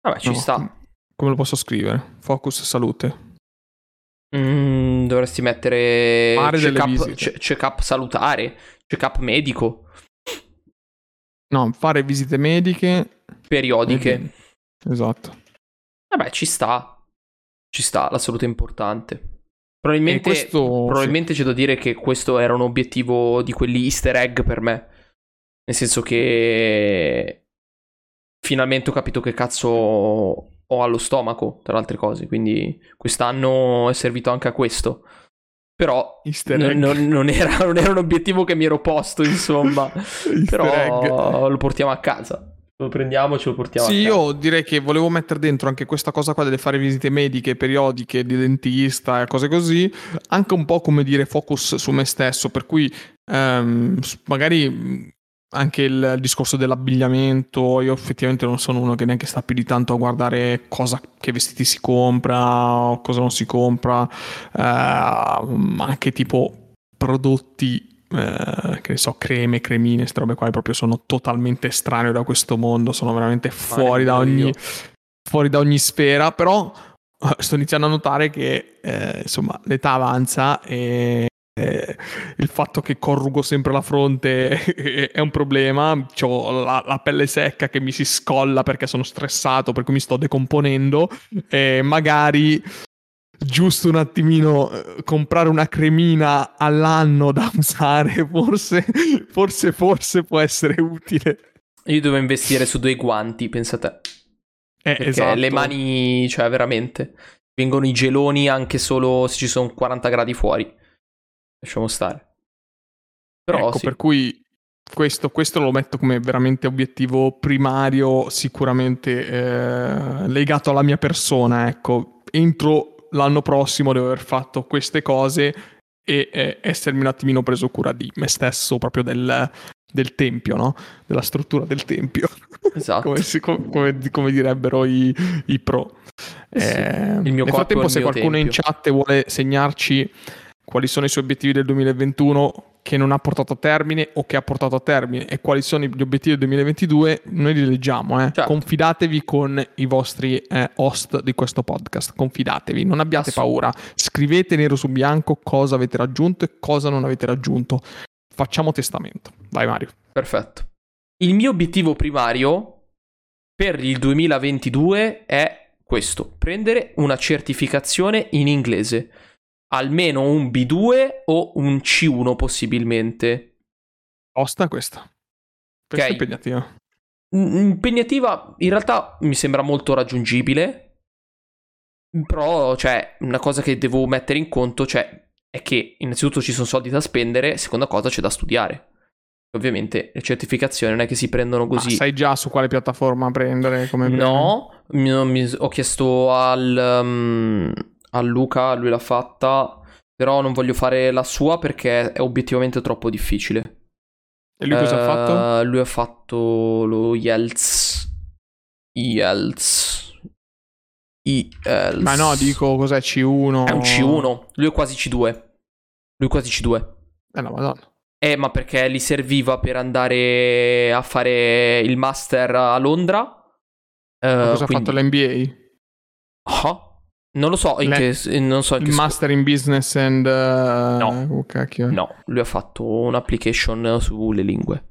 Vabbè, ci no, sta. Come lo posso scrivere? Focus salute. Mm, dovresti mettere check-up, c- check-up salutare, check-up medico. No, fare visite mediche periodiche. Esatto. Vabbè, ci sta. Ci sta, la salute è importante. Probabilmente, questo, probabilmente sì. c'è da dire che questo era un obiettivo di quelli easter egg per me. Nel senso che finalmente ho capito che cazzo ho allo stomaco, tra le altre cose. Quindi quest'anno è servito anche a questo. Però Easter n- egg. non, non era, non era un obiettivo che mi ero posto, insomma. Però egg. lo portiamo a casa. Lo prendiamo, ce lo portiamo Sì, a casa. io direi che volevo mettere dentro anche questa cosa qua delle fare visite mediche periodiche di dentista e cose così, anche un po' come dire focus su me stesso, per cui ehm, magari mh, anche il discorso dell'abbigliamento, io effettivamente non sono uno che neanche sta più di tanto a guardare cosa, che vestiti si compra o cosa non si compra, eh, ma anche tipo prodotti eh, che ne so, creme, cremine, queste robe qua proprio sono totalmente estraneo da questo mondo, sono veramente fuori da ogni, fuori da ogni sfera, però eh, sto iniziando a notare che eh, insomma l'età avanza e eh, il fatto che corrugo sempre la fronte è un problema, ho la, la pelle secca che mi si scolla perché sono stressato, per cui mi sto decomponendo e magari giusto un attimino eh, comprare una cremina all'anno da usare forse forse forse può essere utile Io devo investire su due guanti, pensa te. Eh, esatto. le mani, cioè veramente, vengono i geloni anche solo se ci sono 40 gradi fuori. Lasciamo stare. Però ecco sì. per cui questo, questo lo metto come veramente obiettivo primario sicuramente eh, legato alla mia persona ecco entro l'anno prossimo devo aver fatto queste cose e eh, essermi un attimino preso cura di me stesso proprio del, del tempio no? della struttura del tempio Esatto. come, si- com- come- come direbbero i, i pro. Eh sì, il mio nel frattempo, se qualcuno in tempio. chat vuole segnarci quali sono i suoi obiettivi del 2021 che non ha portato a termine o che ha portato a termine e quali sono gli obiettivi del 2022, noi li leggiamo. eh. Certo. Confidatevi con i vostri eh, host di questo podcast. Confidatevi, non abbiate paura. Scrivete nero su bianco cosa avete raggiunto e cosa non avete raggiunto. Facciamo testamento. Vai, Mario. Perfetto. Il mio obiettivo primario per il 2022 è questo: prendere una certificazione in inglese. Almeno un B2 o un C1 possibilmente. Tosta questa. Questa Ok. è impegnativa. Impegnativa, in realtà mi sembra molto raggiungibile. Però, cioè, una cosa che devo mettere in conto, cioè, è che innanzitutto ci sono soldi da spendere, seconda cosa c'è da studiare. Ovviamente le certificazioni non è che si prendono Ma così. sai già su quale piattaforma prendere? No, mi- mi- ho chiesto al, um, a Luca, lui l'ha fatta, però non voglio fare la sua perché è obiettivamente troppo difficile. E lui cosa ha fatto? Eh, Lui ha fatto lo Yelts. Yelts. Yelts. Ma no, dico cos'è C1? È un C1, lui è quasi C2. Lui è quasi C2. Eh no, madonna. Eh, ma perché gli serviva per andare a fare il master a Londra. Ma cosa quindi- ha fatto l'NBA? Ah, non lo so, in Le- che, non so in Il che Master in Business and... uh, No. oh, cacchio. No, lui ha fatto un'application sulle lingue.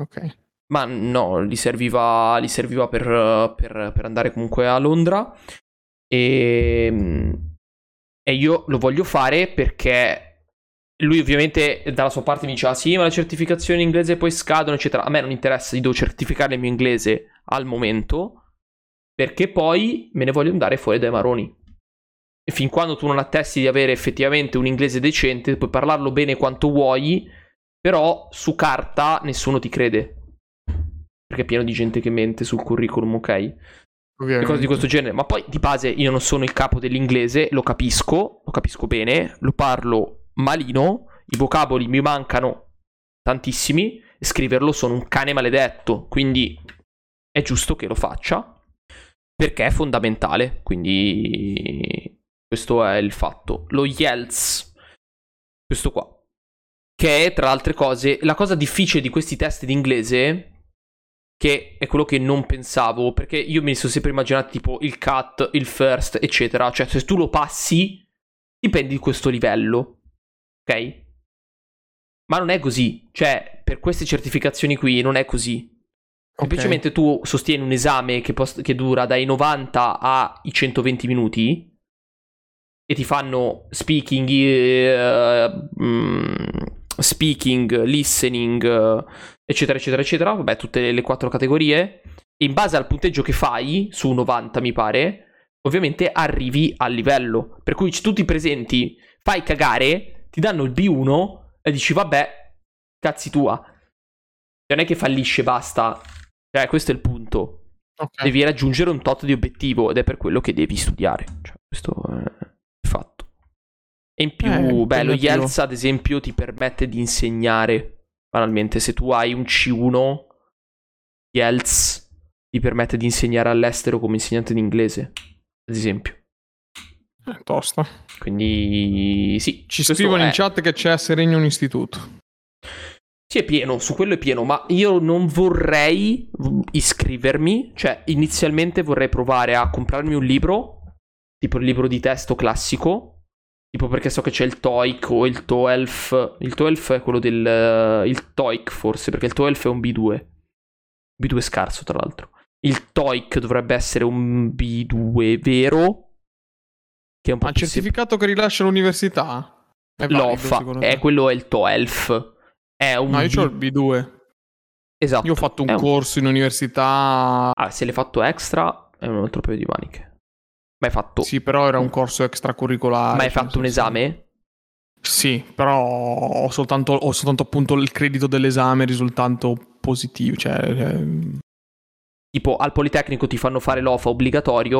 Ok. Ma no, gli serviva, gli serviva per, per- per andare comunque a Londra. E, e io lo voglio fare perché lui ovviamente dalla sua parte mi diceva sì, ma le certificazioni in inglese poi scadono, eccetera. A me non interessa, io devo certificare il mio inglese al momento perché poi me ne voglio andare fuori dai maroni. E fin quando tu non attesti di avere effettivamente un inglese decente, puoi parlarlo bene quanto vuoi, però su carta nessuno ti crede. Perché è pieno di gente che mente sul curriculum, ok? Ovviamente. cose di questo genere. Ma poi di base io non sono il capo dell'inglese, lo capisco, lo capisco bene, lo parlo malino, i vocaboli mi mancano tantissimi, e scriverlo sono un cane maledetto, quindi è giusto che lo faccia. Perché è fondamentale, quindi questo è il fatto. Lo Yelts, questo qua, che è tra altre cose, la cosa difficile di questi test di inglese che è quello che non pensavo, perché io mi sono sempre immaginato tipo il cut, il first, eccetera, cioè se tu lo passi, dipendi di questo livello, ok? Ma non è così, cioè per queste certificazioni qui non è così. Ok. Semplicemente tu sostieni un esame che, pos- che dura dai 90 ai 120 minuti e ti fanno speaking, mm, speaking, listening, eccetera, eccetera, eccetera. Vabbè, tutte le, quattro categorie. E in base al punteggio che fai, su 90 mi pare, ovviamente arrivi al livello. Per cui tu ti presenti, fai cagare, ti danno il B1 e dici vabbè, cazzi tua. Non è che fallisce, basta. Cioè, questo è il punto. Ok. Devi raggiungere un tot di obiettivo ed è per quello che devi studiare. Cioè, questo è fatto. E in più, Eh, beh, lo. IELTS ad esempio ti permette di insegnare. Banalmente, se tu hai un C1, IELTS ti permette di insegnare all'estero come insegnante di inglese, ad esempio. Eh, tosta. Quindi sì, Ci scrivono è- in chat che c'è a Seregno un istituto. Sì, è pieno, su quello è pieno, ma io non vorrei iscrivermi, cioè inizialmente vorrei provare a comprarmi un libro, tipo il libro di testo classico, tipo perché so che c'è il TOEIC o il TOELF, il TOELF è quello del... eh, il TOEIC forse, perché il TOELF è un B2, B2 scarso tra l'altro. Il TOEIC dovrebbe essere un B2 vero, che è un po' Ma il certificato che rilascia l'università? È valido, l'OFA, è te? quello è il TOELF. È un No, io B- ho il B2. Esatto. Io ho fatto un è corso in università. Ah, se l'hai fatto extra è un altro paio di maniche. Ma hai fatto, Sì, però era un corso extracurricolare. ma hai cioè, fatto un esame? Sì, però ho soltanto, ho soltanto appunto il credito dell'esame risultando positivo. Cioè, eh, Tipo al Politecnico ti fanno fare l'OFA obbligatorio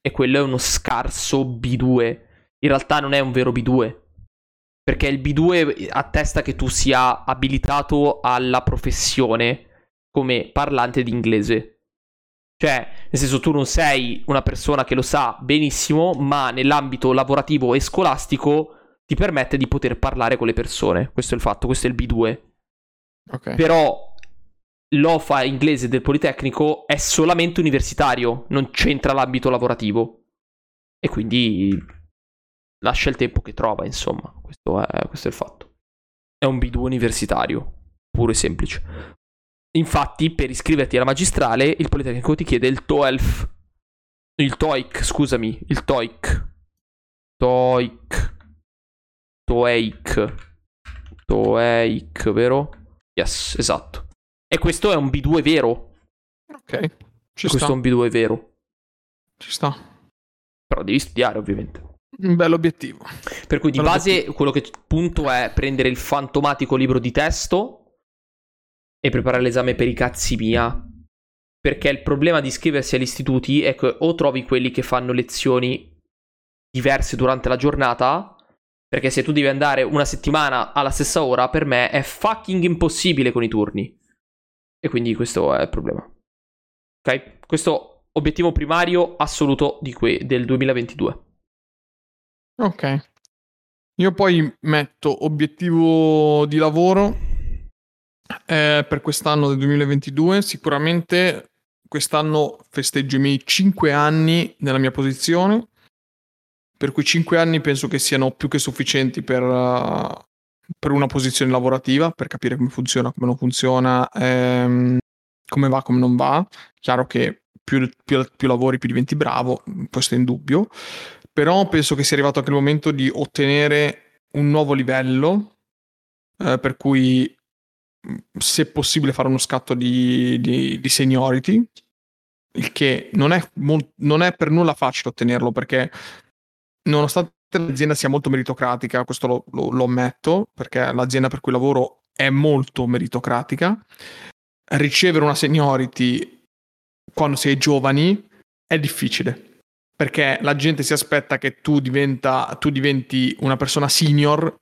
e quello è uno scarso B2. In realtà non è un vero B2. Perché il B2 attesta che tu sia abilitato alla professione come parlante di inglese. Cioè, nel senso, tu non sei una persona che lo sa benissimo, ma nell'ambito lavorativo e scolastico ti permette di poter parlare con le persone. Questo è il fatto, questo è il B2. Ok. Però l'OFA inglese del Politecnico è solamente universitario, non c'entra l'ambito lavorativo. E quindi lascia il tempo che trova, insomma. Questo è, questo è il fatto. È un B2 universitario, puro e semplice. Infatti, per iscriverti alla magistrale, il Politecnico ti chiede il TOELF. Il TOEIC, scusami, il TOEIC. TOEIC. TOEIC. TOEIC, vero? Yes, esatto. E questo è un B2 vero. Ok. Ci questo sta. è un B2 vero. Ci sta. Però devi studiare, ovviamente. Un bel obiettivo. Per cui di Bello base quello che punto è prendere il fantomatico libro di testo e preparare l'esame per i cazzi mia. Perché il problema di iscriversi agli istituti è che o trovi quelli che fanno lezioni diverse durante la giornata, perché se tu devi andare una settimana alla stessa ora, per me è fucking impossibile con i turni. E quindi questo è il problema. Ok? Questo obiettivo primario assoluto di que- del 2022. Ok. Io poi metto obiettivo di lavoro eh, per quest'anno del 2022. Sicuramente quest'anno festeggio i miei 5 anni nella mia posizione. Per cui 5 anni penso che siano più che sufficienti per, uh, per una posizione lavorativa, per capire come funziona, come non funziona, ehm, come va, come non va. Chiaro che più, più- più lavori, più diventi bravo, questo è indubbio. Però penso che sia arrivato anche il momento di ottenere un nuovo livello, eh, per cui mh, se possibile fare uno scatto di, di- di seniority, il che non è, mol- non è per nulla facile ottenerlo perché nonostante l'azienda sia molto meritocratica, questo lo, lo- lo ammetto, perché l'azienda per cui lavoro è molto meritocratica, ricevere una seniority quando si è giovani è difficile perché la gente si aspetta che tu, diventa, tu diventi una persona senior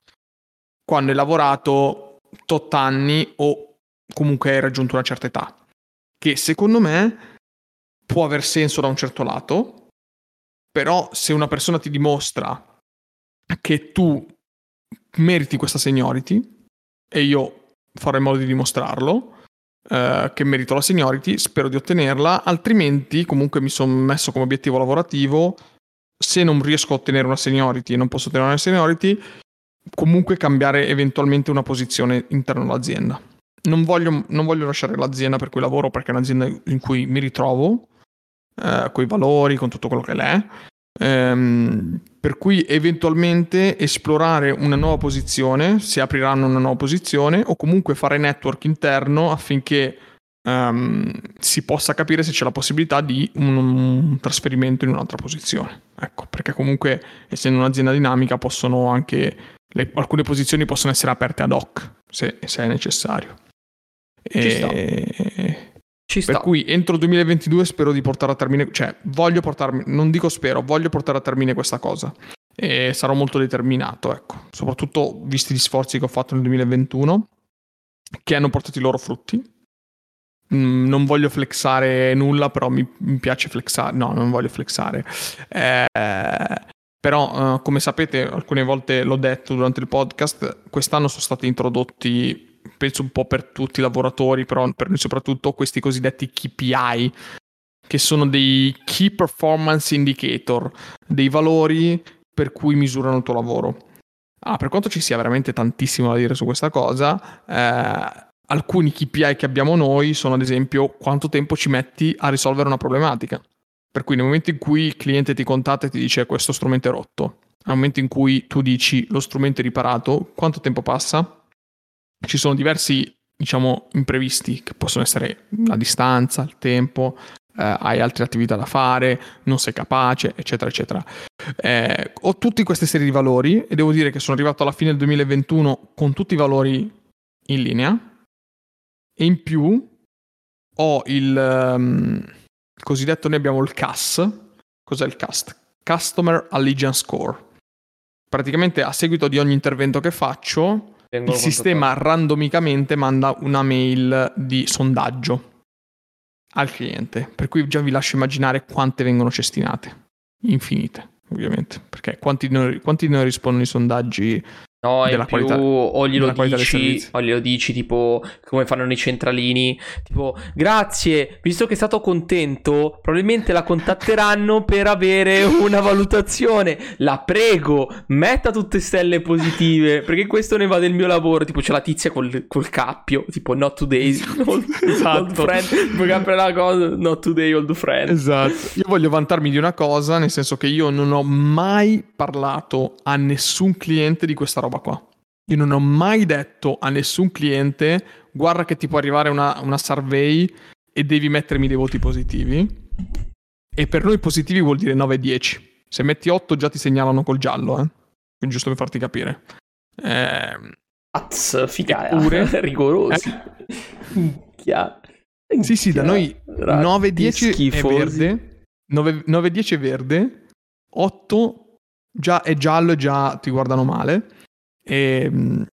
quando hai lavorato tot anni o comunque hai raggiunto una certa età, che secondo me può aver senso da un certo lato, però se una persona ti dimostra che tu meriti questa seniority e io farò in modo di dimostrarlo, eh, che merito la seniority, spero di ottenerla, altrimenti comunque mi sono messo come obiettivo lavorativo, se non riesco a ottenere una seniority e non posso ottenere una seniority, comunque cambiare eventualmente una posizione interno all'azienda. Non voglio, non voglio lasciare l'azienda per cui lavoro perché è un'azienda in cui mi ritrovo, eh, con i valori, con tutto quello che l'è. Ehm, per cui eventualmente esplorare una nuova posizione, si apriranno una nuova posizione o comunque fare network interno affinché um, si possa capire se c'è la possibilità di un, un, trasferimento in un'altra posizione. Ecco, perché comunque essendo un'azienda dinamica possono anche le, alcune posizioni possono essere aperte ad hoc se, se è necessario. Ci e. Ci sta. Per cui entro il 2022 spero di portare a termine, cioè voglio portarmi, non dico spero, voglio portare a termine questa cosa. E sarò molto determinato, ecco, soprattutto visti gli sforzi che ho fatto nel 2021, che hanno portato i loro frutti. Mm, non voglio flexare nulla, però mi, mi, piace flexare. No, non voglio flexare. Eh, però, eh, come sapete, alcune volte l'ho detto durante il podcast, quest'anno sono stati introdotti penso un po' per tutti i lavoratori, però per noi soprattutto questi cosiddetti KPI, che sono dei Key Performance Indicator, dei valori per cui misurano il tuo lavoro. Ah, per quanto ci sia veramente tantissimo da dire su questa cosa, eh, alcuni KPI che abbiamo noi sono ad esempio quanto tempo ci metti a risolvere una problematica. Per cui nel momento in cui il cliente ti contatta e ti dice questo strumento è rotto, nel momento in cui tu dici lo strumento è riparato, quanto tempo passa? Ci sono diversi, diciamo, imprevisti che possono essere la distanza, il tempo, eh, hai altre attività da fare, non sei capace, eccetera, eccetera. Eh, ho tutte queste serie di valori e devo dire che sono arrivato alla fine del 2021 con tutti i valori in linea e in più ho il um, cosiddetto, noi abbiamo il CAS. Cos'è il CAS? Customer Allegiance Score. Praticamente a seguito di ogni intervento che faccio il sistema randomicamente manda una mail di sondaggio al cliente, per cui già vi lascio immaginare quante vengono cestinate. Infinite, ovviamente, perché quanti, quanti ne rispondono i sondaggi No, in più qualità, o glielo dici, o glielo dici tipo come fanno i centralini, tipo grazie, visto che è stato contento, probabilmente la contatteranno per avere una valutazione. La prego, metta tutte stelle positive, perché questo ne va del mio lavoro. Tipo c'è la tizia col, col cappio, tipo not today, old, esatto. old friend, tipo che la cosa, not today old friend. Esatto. Io voglio vantarmi di una cosa, nel senso che io non ho mai parlato a nessun cliente di questa roba roba qua. Io non ho mai detto a nessun cliente guarda che ti può arrivare una, una survey e devi mettermi dei voti positivi. E per noi positivi vuol dire 9 e 10. Se metti 8 già ti segnalano col giallo, eh. Quindi giusto per farti capire. Eh, Az, figa, eppure, rigorosi. Eh? sì, sì, da noi 9 e 10 è verde. 9, 9 10 è verde. 8 già è giallo e già ti guardano male. E, ehm,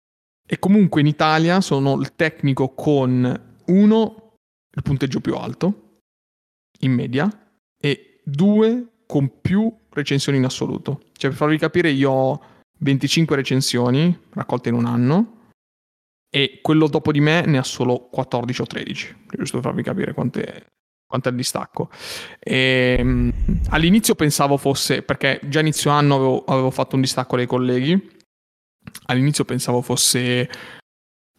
e comunque in Italia sono il tecnico con uno il punteggio più alto in media e due con più recensioni in assoluto. Cioè per farvi capire io ho 25 recensioni raccolte in un anno e quello dopo di me ne ha solo 14 o 13, giusto per farvi capire quante, quanto è il distacco. E, um, all'inizio pensavo fosse, perché già inizio anno avevo, avevo fatto un distacco dai colleghi all'inizio pensavo fosse,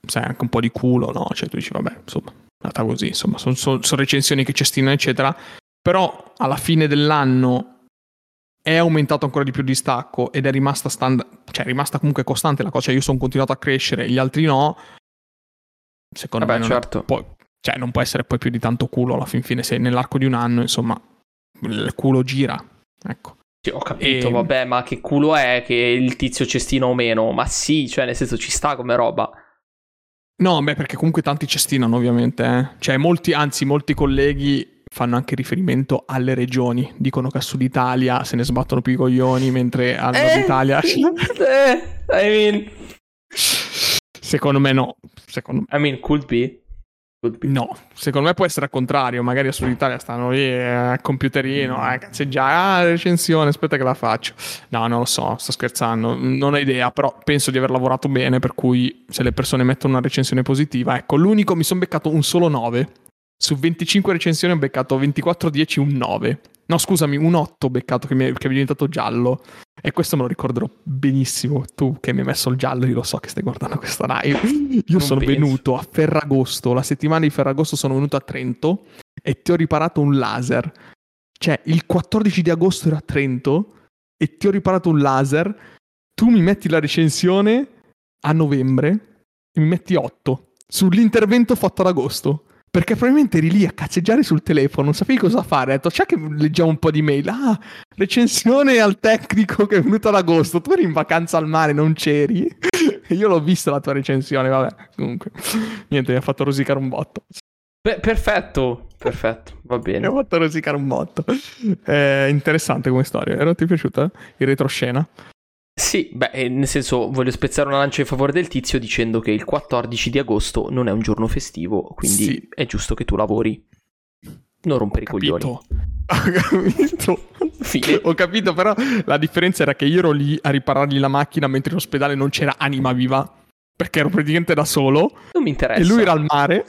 sai, anche un po' di culo, no? Cioè tu dici, vabbè, insomma, è andata così, insomma, sono, sono, sono recensioni che cestinano, eccetera. Però alla fine dell'anno è aumentato ancora di più il distacco ed è rimasta standard, cioè è rimasta comunque costante la cosa, cioè io sono continuato a crescere, gli altri no. Secondo Vabbè, me non, certo. può, cioè, non può essere poi più di tanto culo alla fin fine, se nell'arco di un anno, insomma, il culo gira. Ecco. Sì, ho capito, e... vabbè, ma che culo è che il tizio cestino o meno? Ma sì, cioè, nel senso ci sta come roba. No, beh, perché comunque tanti cestinano, ovviamente. Eh. Cioè, molti, anzi, molti colleghi fanno anche riferimento alle regioni. Dicono che a Sud Italia se ne sbattono più i coglioni, mentre a Nord eh, Italia... eh, I mean... Secondo me no. Secondo me... I mean, could be. No, secondo me può essere al contrario. Magari a Sud Italia stanno lì eh, al computerino, mm. eh, cazzeggiare, ah, recensione, aspetta che la faccio. No, non lo so, sto scherzando, non ho idea, però penso di aver lavorato bene, per cui se le persone mettono una recensione positiva, ecco, l'unico mi sono beccato un solo 9. Su 25 recensioni ho beccato 24 10 un 9. No, scusami, un 8 beccato che mi, è, che è diventato giallo. E questo me lo ricorderò benissimo. Tu che mi hai messo il giallo, io lo so che stai guardando questa live. Io non sono penso. venuto a Ferragosto, la settimana di Ferragosto sono venuto a Trento e ti ho riparato un laser. Cioè, il 14 di agosto ero a Trento e ti ho riparato un laser. Tu mi metti la recensione a novembre e mi metti 8 sull'intervento fatto ad agosto. Perché probabilmente eri lì a cazzeggiare sul telefono, non sapevi cosa fare. Hai detto, c'è che leggiamo un po' di mail. Ah, recensione al tecnico che è venuto ad agosto. Tu eri in vacanza al mare, non c'eri. Io l'ho vista la tua recensione, vabbè. Comunque, niente, mi ha fatto rosicare un botto. Beh, perfetto, perfetto, va bene. Mi ha fatto rosicare un botto. È interessante come storia. Era ti piaciuta? Il retroscena? Sì, beh, nel senso, voglio spezzare una lancia in favore del tizio dicendo che il 14 di agosto non è un giorno festivo, quindi sì. è giusto che tu lavori. Non rompere i coglioni. Ho capito. Fine. Ho capito, però la differenza era che io ero lì a riparargli la macchina mentre in ospedale non c'era anima viva. Perché ero praticamente da solo. Non mi interessa. E lui era al mare.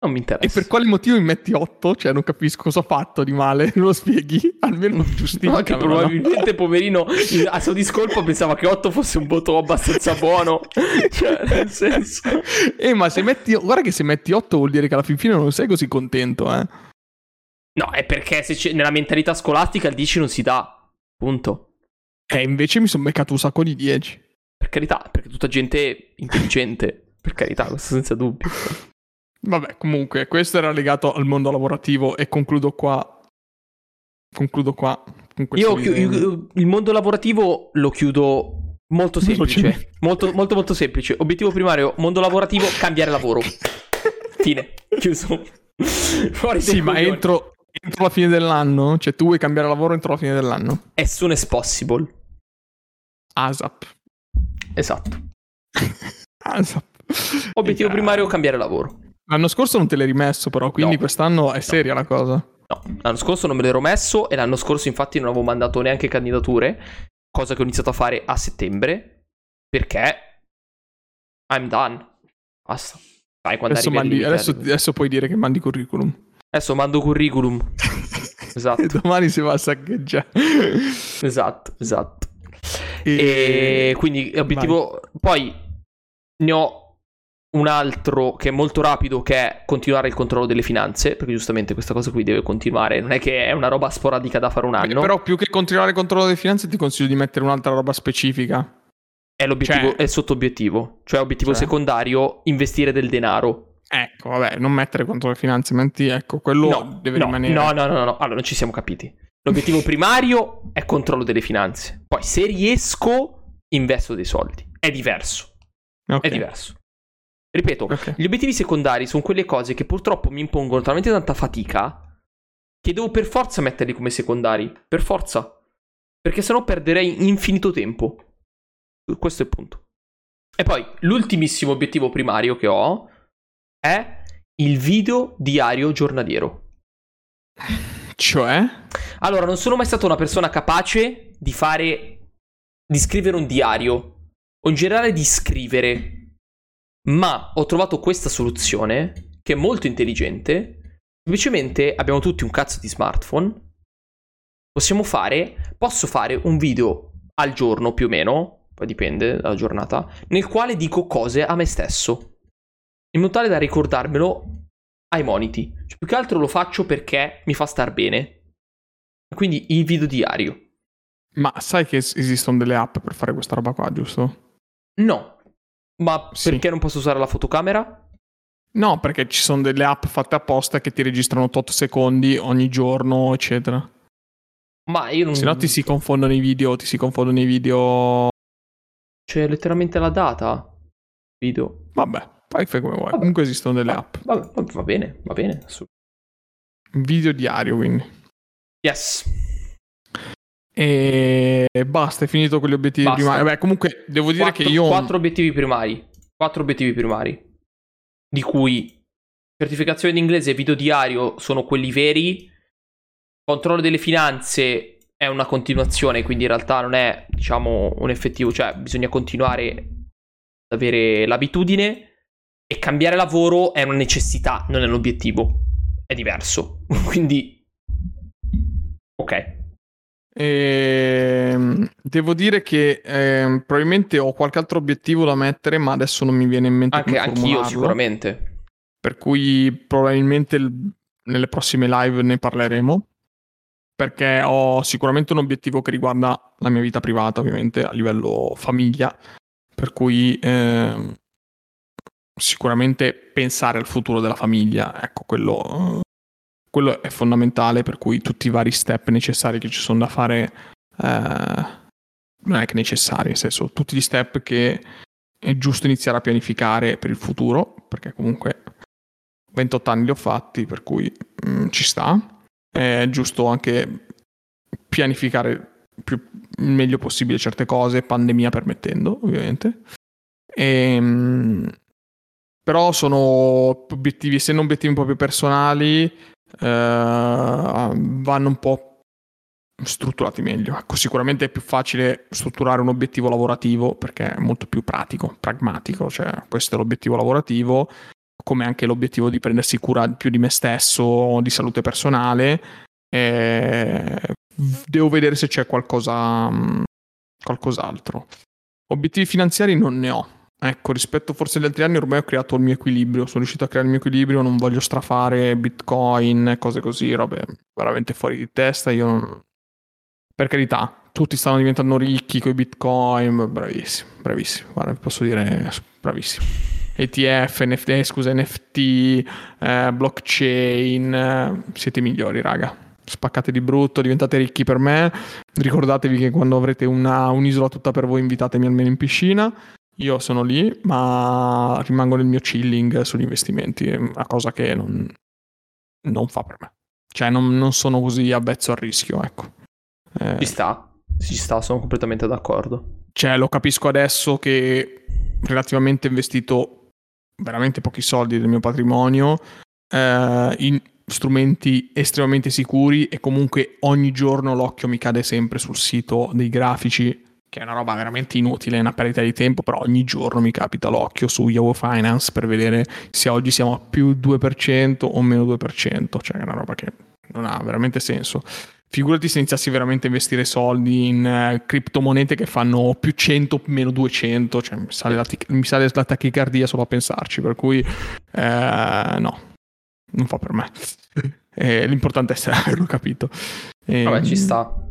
Non mi interessa. E per quale motivo mi metti 8? Cioè, non capisco cosa ho fatto di male. Non lo spieghi? Almeno giustifica. No, che probabilmente, no? poverino, a suo discolpo pensava che 8 fosse un voto abbastanza buono. cioè, nel senso. Eh, ma se metti. Guarda che se metti 8 vuol dire che alla fin fine non sei così contento, eh. No, è perché nella mentalità scolastica il 10 non si dà. Punto. Eh, invece mi sono beccato un sacco di 10. Per carità, perché tutta gente intelligente. per carità, questo senza dubbio. Vabbè, comunque, questo era legato al mondo lavorativo e concludo qua. Concludo qua. Io, chi- io, il mondo lavorativo lo chiudo molto semplice. Molto, molto, molto semplice. Obiettivo primario, mondo lavorativo, cambiare lavoro. Fine. Chiuso. Fuori sì, ma entro, entro la fine dell'anno? Cioè, tu vuoi cambiare lavoro entro la fine dell'anno? As soon as possible. ASAP. Esatto. ASAP. Obiettivo primario, cambiare lavoro. L'anno scorso non te l'hai rimesso, però, quindi no. quest'anno è seria no. la cosa. No, l'anno scorso non me l'ero messo e l'anno scorso infatti non avevo mandato neanche candidature, cosa che ho iniziato a fare a settembre, perché I'm done. Basta. Dai, quando adesso, mandi, adesso, adesso puoi dire che mandi curriculum. Adesso mando curriculum. esatto. e domani si va a saccheggiare. esatto, esatto. E, e quindi obiettivo... Vai. Poi ne ho un altro che è molto rapido che è continuare il controllo delle finanze perché giustamente questa cosa qui deve continuare non è che è una roba sporadica da fare un anno. però più che continuare il controllo delle finanze ti consiglio di mettere un'altra roba specifica. È l'obiettivo cioè... è il sottobiettivo cioè obiettivo cioè... secondario investire del denaro. Ecco vabbè non mettere controllo delle finanze menti ecco quello no, deve no, rimanere. no no no no allora non ci siamo capiti. L'obiettivo primario è controllo delle finanze. Poi se riesco investo dei soldi. È diverso. Okay. è diverso Ripeto, okay. gli obiettivi secondari sono quelle cose che purtroppo mi impongono talmente tanta fatica che devo per forza metterli come secondari. Per forza. Perché sennò perderei infinito tempo. Questo è il punto. E poi, l'ultimissimo obiettivo primario che ho è il video diario giornaliero. Cioè? Allora, non sono mai stata una persona capace di fare. di scrivere un diario. O in generale di scrivere. Ma ho trovato questa soluzione che è molto intelligente. Semplicemente abbiamo tutti un cazzo di smartphone. Possiamo fare, posso fare un video al giorno più o meno, poi dipende dalla giornata, nel quale dico cose a me stesso. In modo tale da ricordarmelo ai moniti. Cioè, più che altro lo faccio perché mi fa star bene. Quindi il video diario. Ma sai che esistono delle app per fare questa roba qua, giusto? No, ma sì. perché non posso usare la fotocamera? No, perché ci sono delle app fatte apposta che ti registrano tot secondi ogni giorno, eccetera. Ma io non... Se no ti si confondono i video, ti si confondono i video... C'è letteralmente la data. Video. Vabbè, fai come vuoi. Vabbè. Comunque esistono delle app. Vabbè, va bene, va bene. Video diario, quindi. Yes. E basta, è finito con gli obiettivi basta. primari. Beh, comunque devo dire quattro, che io. Quattro obiettivi primari. Quattro obiettivi primari. Di cui certificazione di inglese e video diario sono quelli veri. Controllo delle finanze è una continuazione, quindi in realtà non è, diciamo, un effettivo, cioè bisogna continuare ad avere l'abitudine. E cambiare lavoro è una necessità, non è un obiettivo. È diverso. quindi. Ok. E, ehm, devo dire che eh, probabilmente ho qualche altro obiettivo da mettere, ma adesso non mi viene in mente. Anche anch'io, sicuramente. Per cui probabilmente il, nelle prossime live ne parleremo. Perché ho sicuramente un obiettivo che riguarda la mia vita privata, ovviamente, a livello famiglia. Per cui eh, sicuramente pensare al futuro della famiglia, ecco, quello, quello è fondamentale, per cui tutti i vari step necessari che ci sono da fare, eh, non è che necessari, nel senso, tutti gli step che è giusto iniziare a pianificare per il futuro, perché comunque 28 anni li ho fatti, per cui mh, mm, ci sta. È giusto anche pianificare più, il meglio possibile certe cose, pandemia permettendo, ovviamente. E, ehm, mh, però sono obiettivi, essendo obiettivi un po' più personali, eh, vanno un po' strutturati meglio. Ecco, sicuramente è più facile strutturare un obiettivo lavorativo perché è molto più pratico, pragmatico, cioè questo è l'obiettivo lavorativo, come anche l'obiettivo di prendersi cura più di me stesso, di salute personale. E devo vedere se c'è qualcosa, qualcos'altro. Obiettivi finanziari non ne ho. Ecco, rispetto forse agli altri anni ormai ho creato il mio equilibrio, sono riuscito a creare il mio equilibrio, non voglio strafare bitcoin, cose così, robe veramente fuori di testa, io non, per carità, tutti stanno diventando ricchi con i bitcoin, bravissimo, bravissimo, guarda, posso dire bravissimo. ETF, NFT, eh, scusa, NFT, eh, blockchain, eh, siete migliori, raga. Spaccate di brutto, diventate ricchi per me. Ricordatevi che quando avrete una, un'isola tutta per voi, invitatemi almeno in piscina. Io sono lì, ma rimango nel mio chilling sugli investimenti, è una cosa che non, non fa per me. Cioè, non, non sono così avvezzo al rischio, ecco. Eh, ci sta, ci sta, sono completamente d'accordo. Cioè, lo capisco adesso che relativamente ho investito veramente pochi soldi del mio patrimonio eh, in strumenti estremamente sicuri e comunque ogni giorno l'occhio mi cade sempre sul sito dei grafici che è una roba veramente inutile, è una perdita di tempo, però ogni giorno mi capita l'occhio su Yahoo Finance per vedere se oggi siamo a più 2% o meno 2%, cioè è una roba che non ha veramente senso. Figurati se iniziassi veramente a investire soldi in uh, criptomonete che fanno più 100, meno 200, cioè mi sale la, tic- mi sale la tachicardia solo a pensarci, per cui eh, no, non fa per me. eh, l'importante è averlo capito. E, Vabbè, ci sta.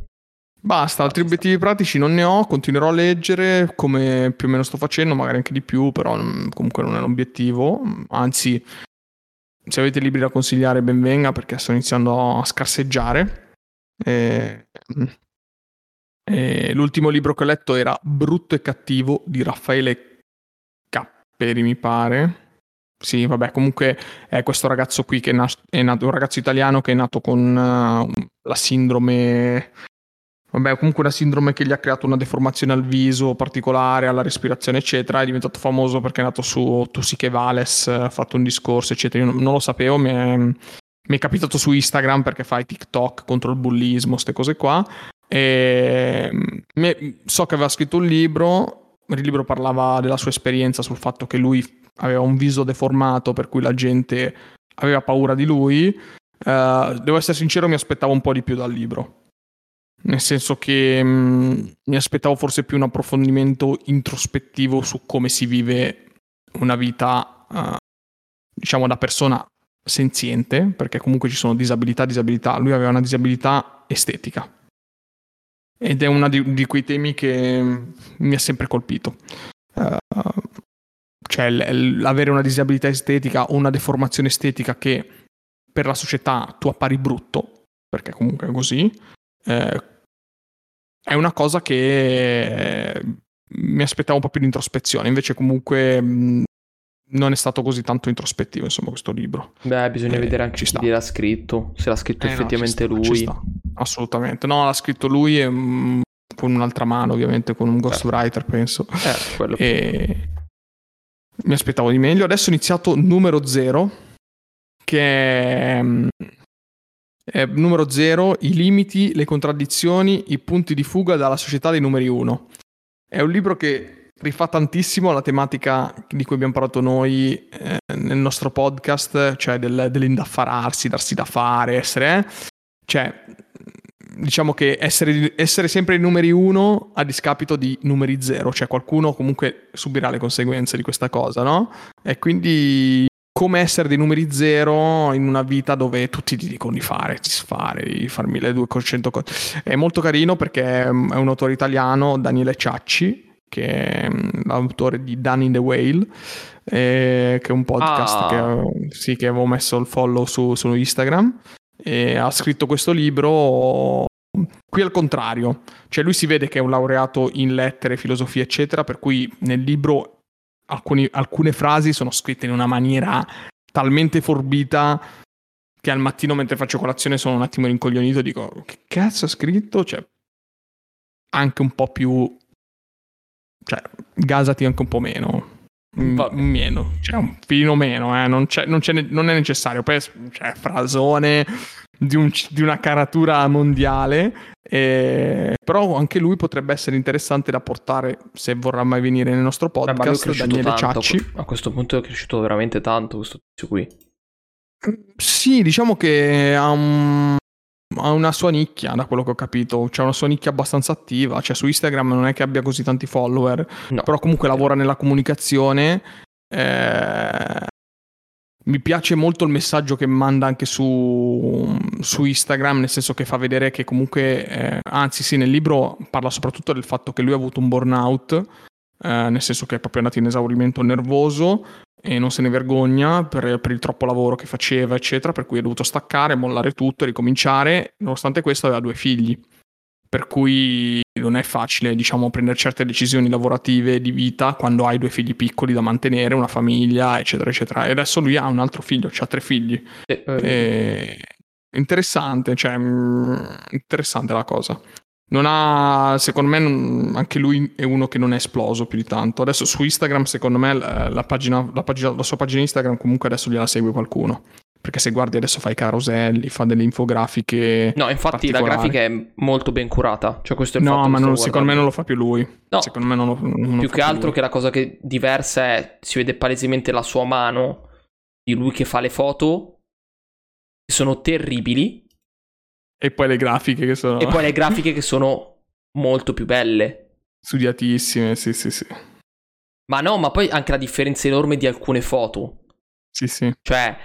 Basta, altri obiettivi pratici non ne ho, continuerò a leggere come più o meno sto facendo, magari anche di più, però comunque non è un obiettivo, anzi se avete libri da consigliare ben venga perché sto iniziando a scarseggiare e, e l'ultimo libro che ho letto era Brutto e cattivo di Raffaele Capperi, mi pare. Sì, vabbè, comunque è questo ragazzo qui che è, nato, è nato un ragazzo italiano che è nato con uh, la sindrome Vabbè, comunque una sindrome che gli ha creato una deformazione al viso particolare, alla respirazione, eccetera. È diventato famoso perché è nato su Tusiche Vales, ha fatto un discorso, eccetera. Io non, lo sapevo, mi è, mi è capitato su Instagram perché fai TikTok contro il bullismo, queste cose qua. E so che aveva scritto un libro, il libro parlava della sua esperienza sul fatto che lui aveva un viso deformato per cui la gente aveva paura di lui. Uh, devo essere sincero, mi aspettavo un po' di più dal libro. Nel senso che mh, mi aspettavo forse più un approfondimento introspettivo su come si vive una vita, uh, diciamo, da persona senziente, perché comunque ci sono disabilità, disabilità. Lui aveva una disabilità estetica. Ed è uno di, di, quei temi che mi ha sempre colpito. Uh, cioè l- l'avere una disabilità estetica o una deformazione estetica che per la società tu appari brutto, perché comunque è così, eh, è una cosa che mi aspettavo un po' più di introspezione. Invece comunque mh, non è stato così tanto introspettivo, insomma, questo libro. Beh, bisogna eh, vedere anche chi l'ha scritto, se l'ha scritto eh, effettivamente no, lui. Assolutamente. No, l'ha scritto lui e, mm, con un'altra mano, ovviamente, con un ghostwriter, eh. penso. Eh, e... Mi aspettavo di meglio. Adesso ho iniziato numero zero, che è, è numero zero, i limiti, le contraddizioni, i punti di fuga dalla società dei numeri uno. È un libro che rifà tantissimo la tematica di cui abbiamo parlato noi eh, nel nostro podcast, cioè del, dell'indaffararsi, darsi da fare, essere... Eh? Cioè, diciamo che essere, essere, sempre i numeri uno a discapito di numeri zero, cioè qualcuno comunque subirà le conseguenze di questa cosa, no? E quindi come essere dei numeri zero in una vita dove tutti ti dicono di fare, di fare, di far 1200 cose. È molto carino perché è un autore italiano, Daniele Ciacci, che è mm, l'autore di Dan in the Whale, eh, che è un podcast Ah. che, sì, che avevo messo il follow su, su Instagram. E ha scritto questo libro qui al contrario, cioè lui si vede che è un laureato in lettere, filosofia, eccetera, per cui nel libro alcuni- alcune frasi sono scritte in una maniera talmente forbita che al mattino mentre faccio colazione sono un attimo rincoglionito e dico che cazzo ha scritto? Cioè, anche un po' più... cioè, gasati anche un po' meno. Mm, Vabbè. Meno, cioè un filino meno, eh, non, c'è- non c'è ne- non è necessario. Poi, cioè, frasone di, un- di una caratura mondiale, eh, però anche lui potrebbe essere interessante da portare se vorrà mai venire nel nostro Beh, podcast. cresciuto Daniele tanto. Ciacci. A questo punto è cresciuto veramente tanto questo tizio qui. Sì, diciamo che ha, un- ha una sua nicchia, da quello che ho capito. C'è una sua nicchia abbastanza attiva. Cioè, su Instagram non è che abbia così tanti follower, No. però comunque lavora nella comunicazione. Eh, mi piace molto il messaggio che manda anche su, su Instagram, nel senso che fa vedere che comunque, eh, anzi sì, nel libro parla soprattutto del fatto che lui ha avuto un burnout, eh, nel senso che è proprio andato in esaurimento nervoso e non se ne vergogna per, per il troppo lavoro che faceva, eccetera, per cui è dovuto staccare, mollare tutto e ricominciare. Nonostante questo aveva due figli, per cui non è facile, diciamo, prendere certe decisioni lavorative di vita quando hai due figli piccoli da mantenere, una famiglia, eccetera, eccetera. E adesso lui ha un altro figlio, ha tre figli. Eh, eh, Interessante, cioè, mm, interessante la cosa. Non ha, secondo me, non- anche lui è uno che non è esploso più di tanto. Adesso su Instagram, secondo me, la, la pagina, la, pagina- la sua pagina Instagram comunque adesso gliela segue qualcuno. Perché se guardi adesso fa i caroselli, fa delle infografiche. No, infatti la grafica è molto ben curata. Cioè, questo è il No, ma non- secondo me non lo fa più lui. No. Secondo me non lo, non lo Più fa che altro lui. che la cosa che diversa è si vede palesemente la sua mano di lui che fa le foto che sono terribili E poi le grafiche che sono e poi le grafiche che sono molto più belle. studiatissime, sì, sì, sì. Ma no, ma poi anche la differenza enorme di alcune foto. Sì, sì. Cioè,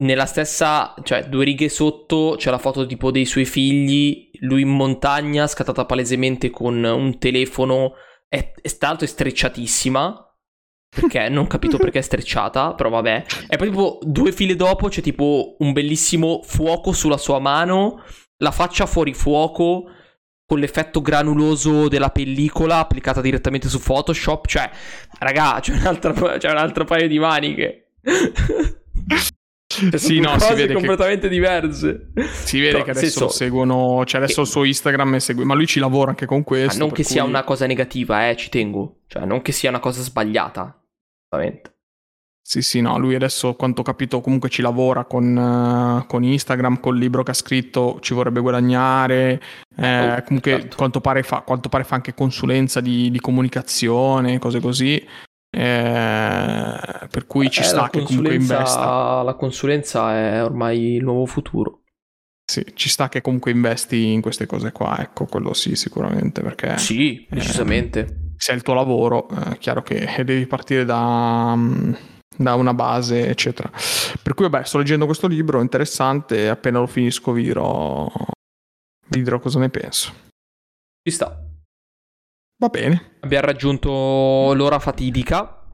nella stessa, cioè, due righe sotto c'è la foto tipo dei suoi figli, lui in montagna, scattata palesemente con un telefono, è, è l'altro è strecciatissima. Perché non ho capito perché è strecciata, però vabbè. E poi tipo due file dopo c'è tipo un bellissimo fuoco sulla sua mano, la faccia fuori fuoco con l'effetto granuloso della pellicola applicata direttamente su Photoshop. Cioè, raga, c'è un altro, c'è un altro paio di maniche. Cioè, Sì, sono no, si vede che completamente diverse. Si vede Però, che adesso senso- seguono, cioè adesso il suo Instagram è segue, ma lui ci lavora anche con Ma questo. non per che sia cui- una cosa negativa, eh, ci tengo. Cioè, non che sia una cosa sbagliata. Veramente. Sì, sì, no, lui adesso, quanto ho capito, comunque ci lavora con, eh, con Instagram, col libro che ha scritto, ci vorrebbe guadagnare, eh, Oh, comunque certo. quanto pare, fa, quanto pare fa anche consulenza di, di comunicazione, cose così, eh, per cui ci Eh, sta che comunque investa. La consulenza è ormai il nuovo futuro. Sì, ci sta che comunque investi in queste cose qua, ecco, quello sì, sicuramente, perché... Sì, decisamente. se è il tuo lavoro, è chiaro che devi partire da, mm, da una base, eccetera. Per cui, vabbè, sto leggendo questo libro, interessante, appena lo finisco vi dirò, vi dirò cosa ne penso. Ci sta. Va bene, Abbiamo raggiunto l'ora fatidica. Abbiamo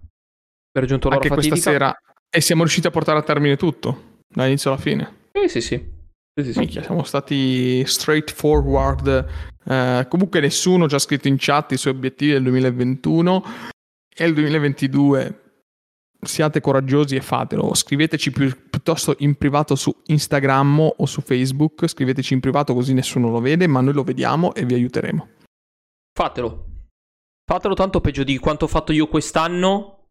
raggiunto l'ora anche fatidica. questa sera, e siamo riusciti a portare a termine tutto, dall'inizio alla fine. Eh, sì, sì. Sì, sì, sì. Minchia, siamo stati straightforward. Eh, comunque nessuno ha già scritto in chat i suoi obiettivi del 2021 e il 2022. Siate coraggiosi e fatelo. Scriveteci più- piuttosto in privato su Instagram o su Facebook. Scriveteci in privato così nessuno lo vede, ma noi lo vediamo e vi aiuteremo. Fatelo. Fatelo tanto peggio di quanto ho fatto io quest'anno.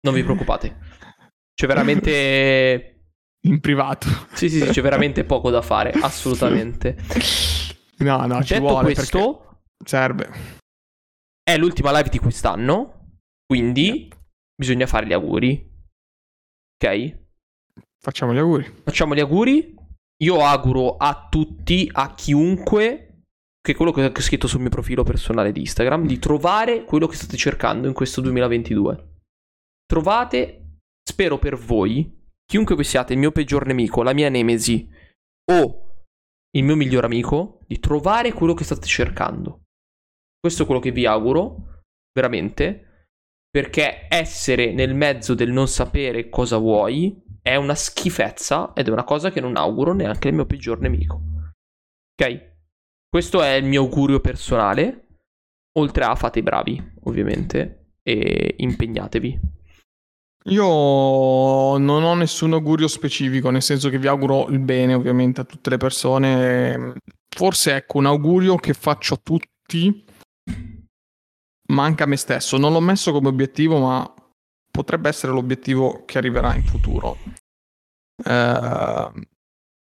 Non vi preoccupate. C'è veramente. In privato. Sì, sì, sì, c'è veramente poco da fare. Assolutamente. No, no, ci Detto vuole questo, serve. è l'ultima live di quest'anno. Quindi bisogna fare gli auguri. Ok? Facciamo gli auguri. Facciamo gli auguri. Io auguro a tutti, a chiunque, che è quello che ho scritto sul mio profilo personale di Instagram, di trovare quello che state cercando in questo 2022. Trovate, spero per voi, chiunque voi siate, il mio peggior nemico, la mia nemesi o il mio miglior amico, di trovare quello che state cercando. Questo è quello che vi auguro. veramente, perché essere nel mezzo del non sapere cosa vuoi è una schifezza ed è una cosa che non auguro neanche al mio peggior nemico. Ok? Questo è il mio augurio personale. Oltre a fate i bravi, ovviamente, e impegnatevi. Io non ho nessun augurio specifico, nel senso che vi auguro il bene ovviamente a tutte le persone. Forse ecco un augurio che faccio a tutti, ma anche a me stesso. Non l'ho messo come obiettivo, ma potrebbe essere l'obiettivo che arriverà in futuro. Eh,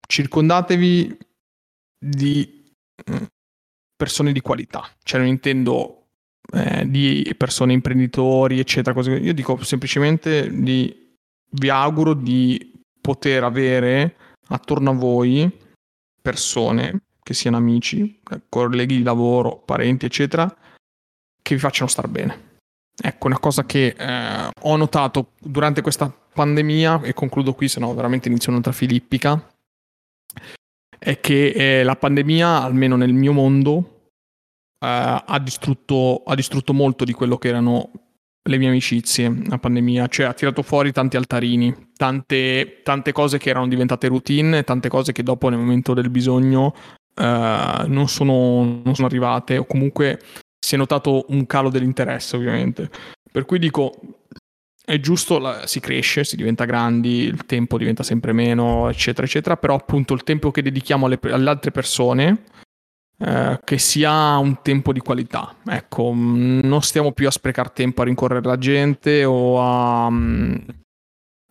circondatevi di persone di qualità, cioè non intendo eh, di persone imprenditori, eccetera. Cose. Io dico semplicemente di, vi auguro di poter avere attorno a voi persone che siano amici, colleghi di lavoro, parenti, eccetera, che vi facciano star bene. Ecco, una cosa che eh, ho notato durante questa pandemia, e concludo qui, se no veramente inizio un'altra filippica, è che eh, la pandemia, almeno nel mio mondo, uh, ha, distrutto, ha distrutto molto di quello che erano le mie amicizie, la pandemia, cioè ha tirato fuori tanti altarini, tante, tante cose che erano diventate routine, tante cose che dopo nel momento del bisogno uh, non, sono, non sono arrivate o comunque si è notato un calo dell'interesse ovviamente. Per cui dico, è giusto, la, si cresce, si diventa grandi, il tempo diventa sempre meno, eccetera, eccetera, però appunto il tempo che dedichiamo alle, alle altre persone eh, che sia un tempo di qualità. Ecco, mm, non stiamo più a sprecare tempo a rincorrere la gente o a, um,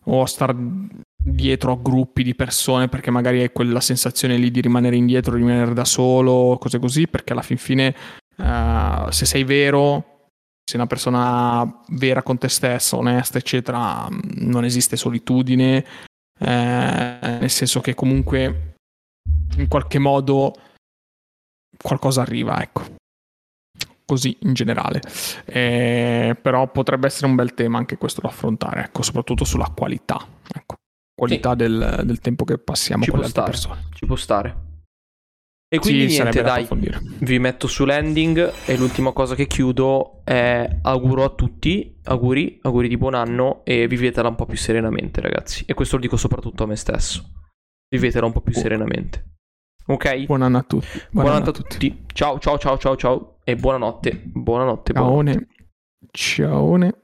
o a star dietro a gruppi di persone perché magari hai quella sensazione lì di rimanere indietro, rimanere da solo, cose così, perché alla fin fine uh, se sei vero, sei una persona vera con te stessa, onesta, eccetera, non esiste solitudine, eh, nel senso che comunque in qualche modo qualcosa arriva, ecco. Così in generale. Eh, però potrebbe essere un bel tema anche questo da affrontare, ecco, soprattutto sulla qualità. Ecco. Qualità sì. del, del, tempo che passiamo Ci con le altre stare. persone. Ci può stare. E quindi sì, niente, dai, vi metto su landing e l'ultima cosa che chiudo è auguro a tutti, auguri, auguri di buon anno e vivetela un po' più serenamente ragazzi. E questo lo dico soprattutto a me stesso. Vivetela un po' più oh. serenamente. Ok? Buon anno a tutti. Buon, anno a tutti. tutti. Ciao, ciao, ciao, ciao, ciao. E buonanotte. Buonanotte. Ciaone. Ciaone.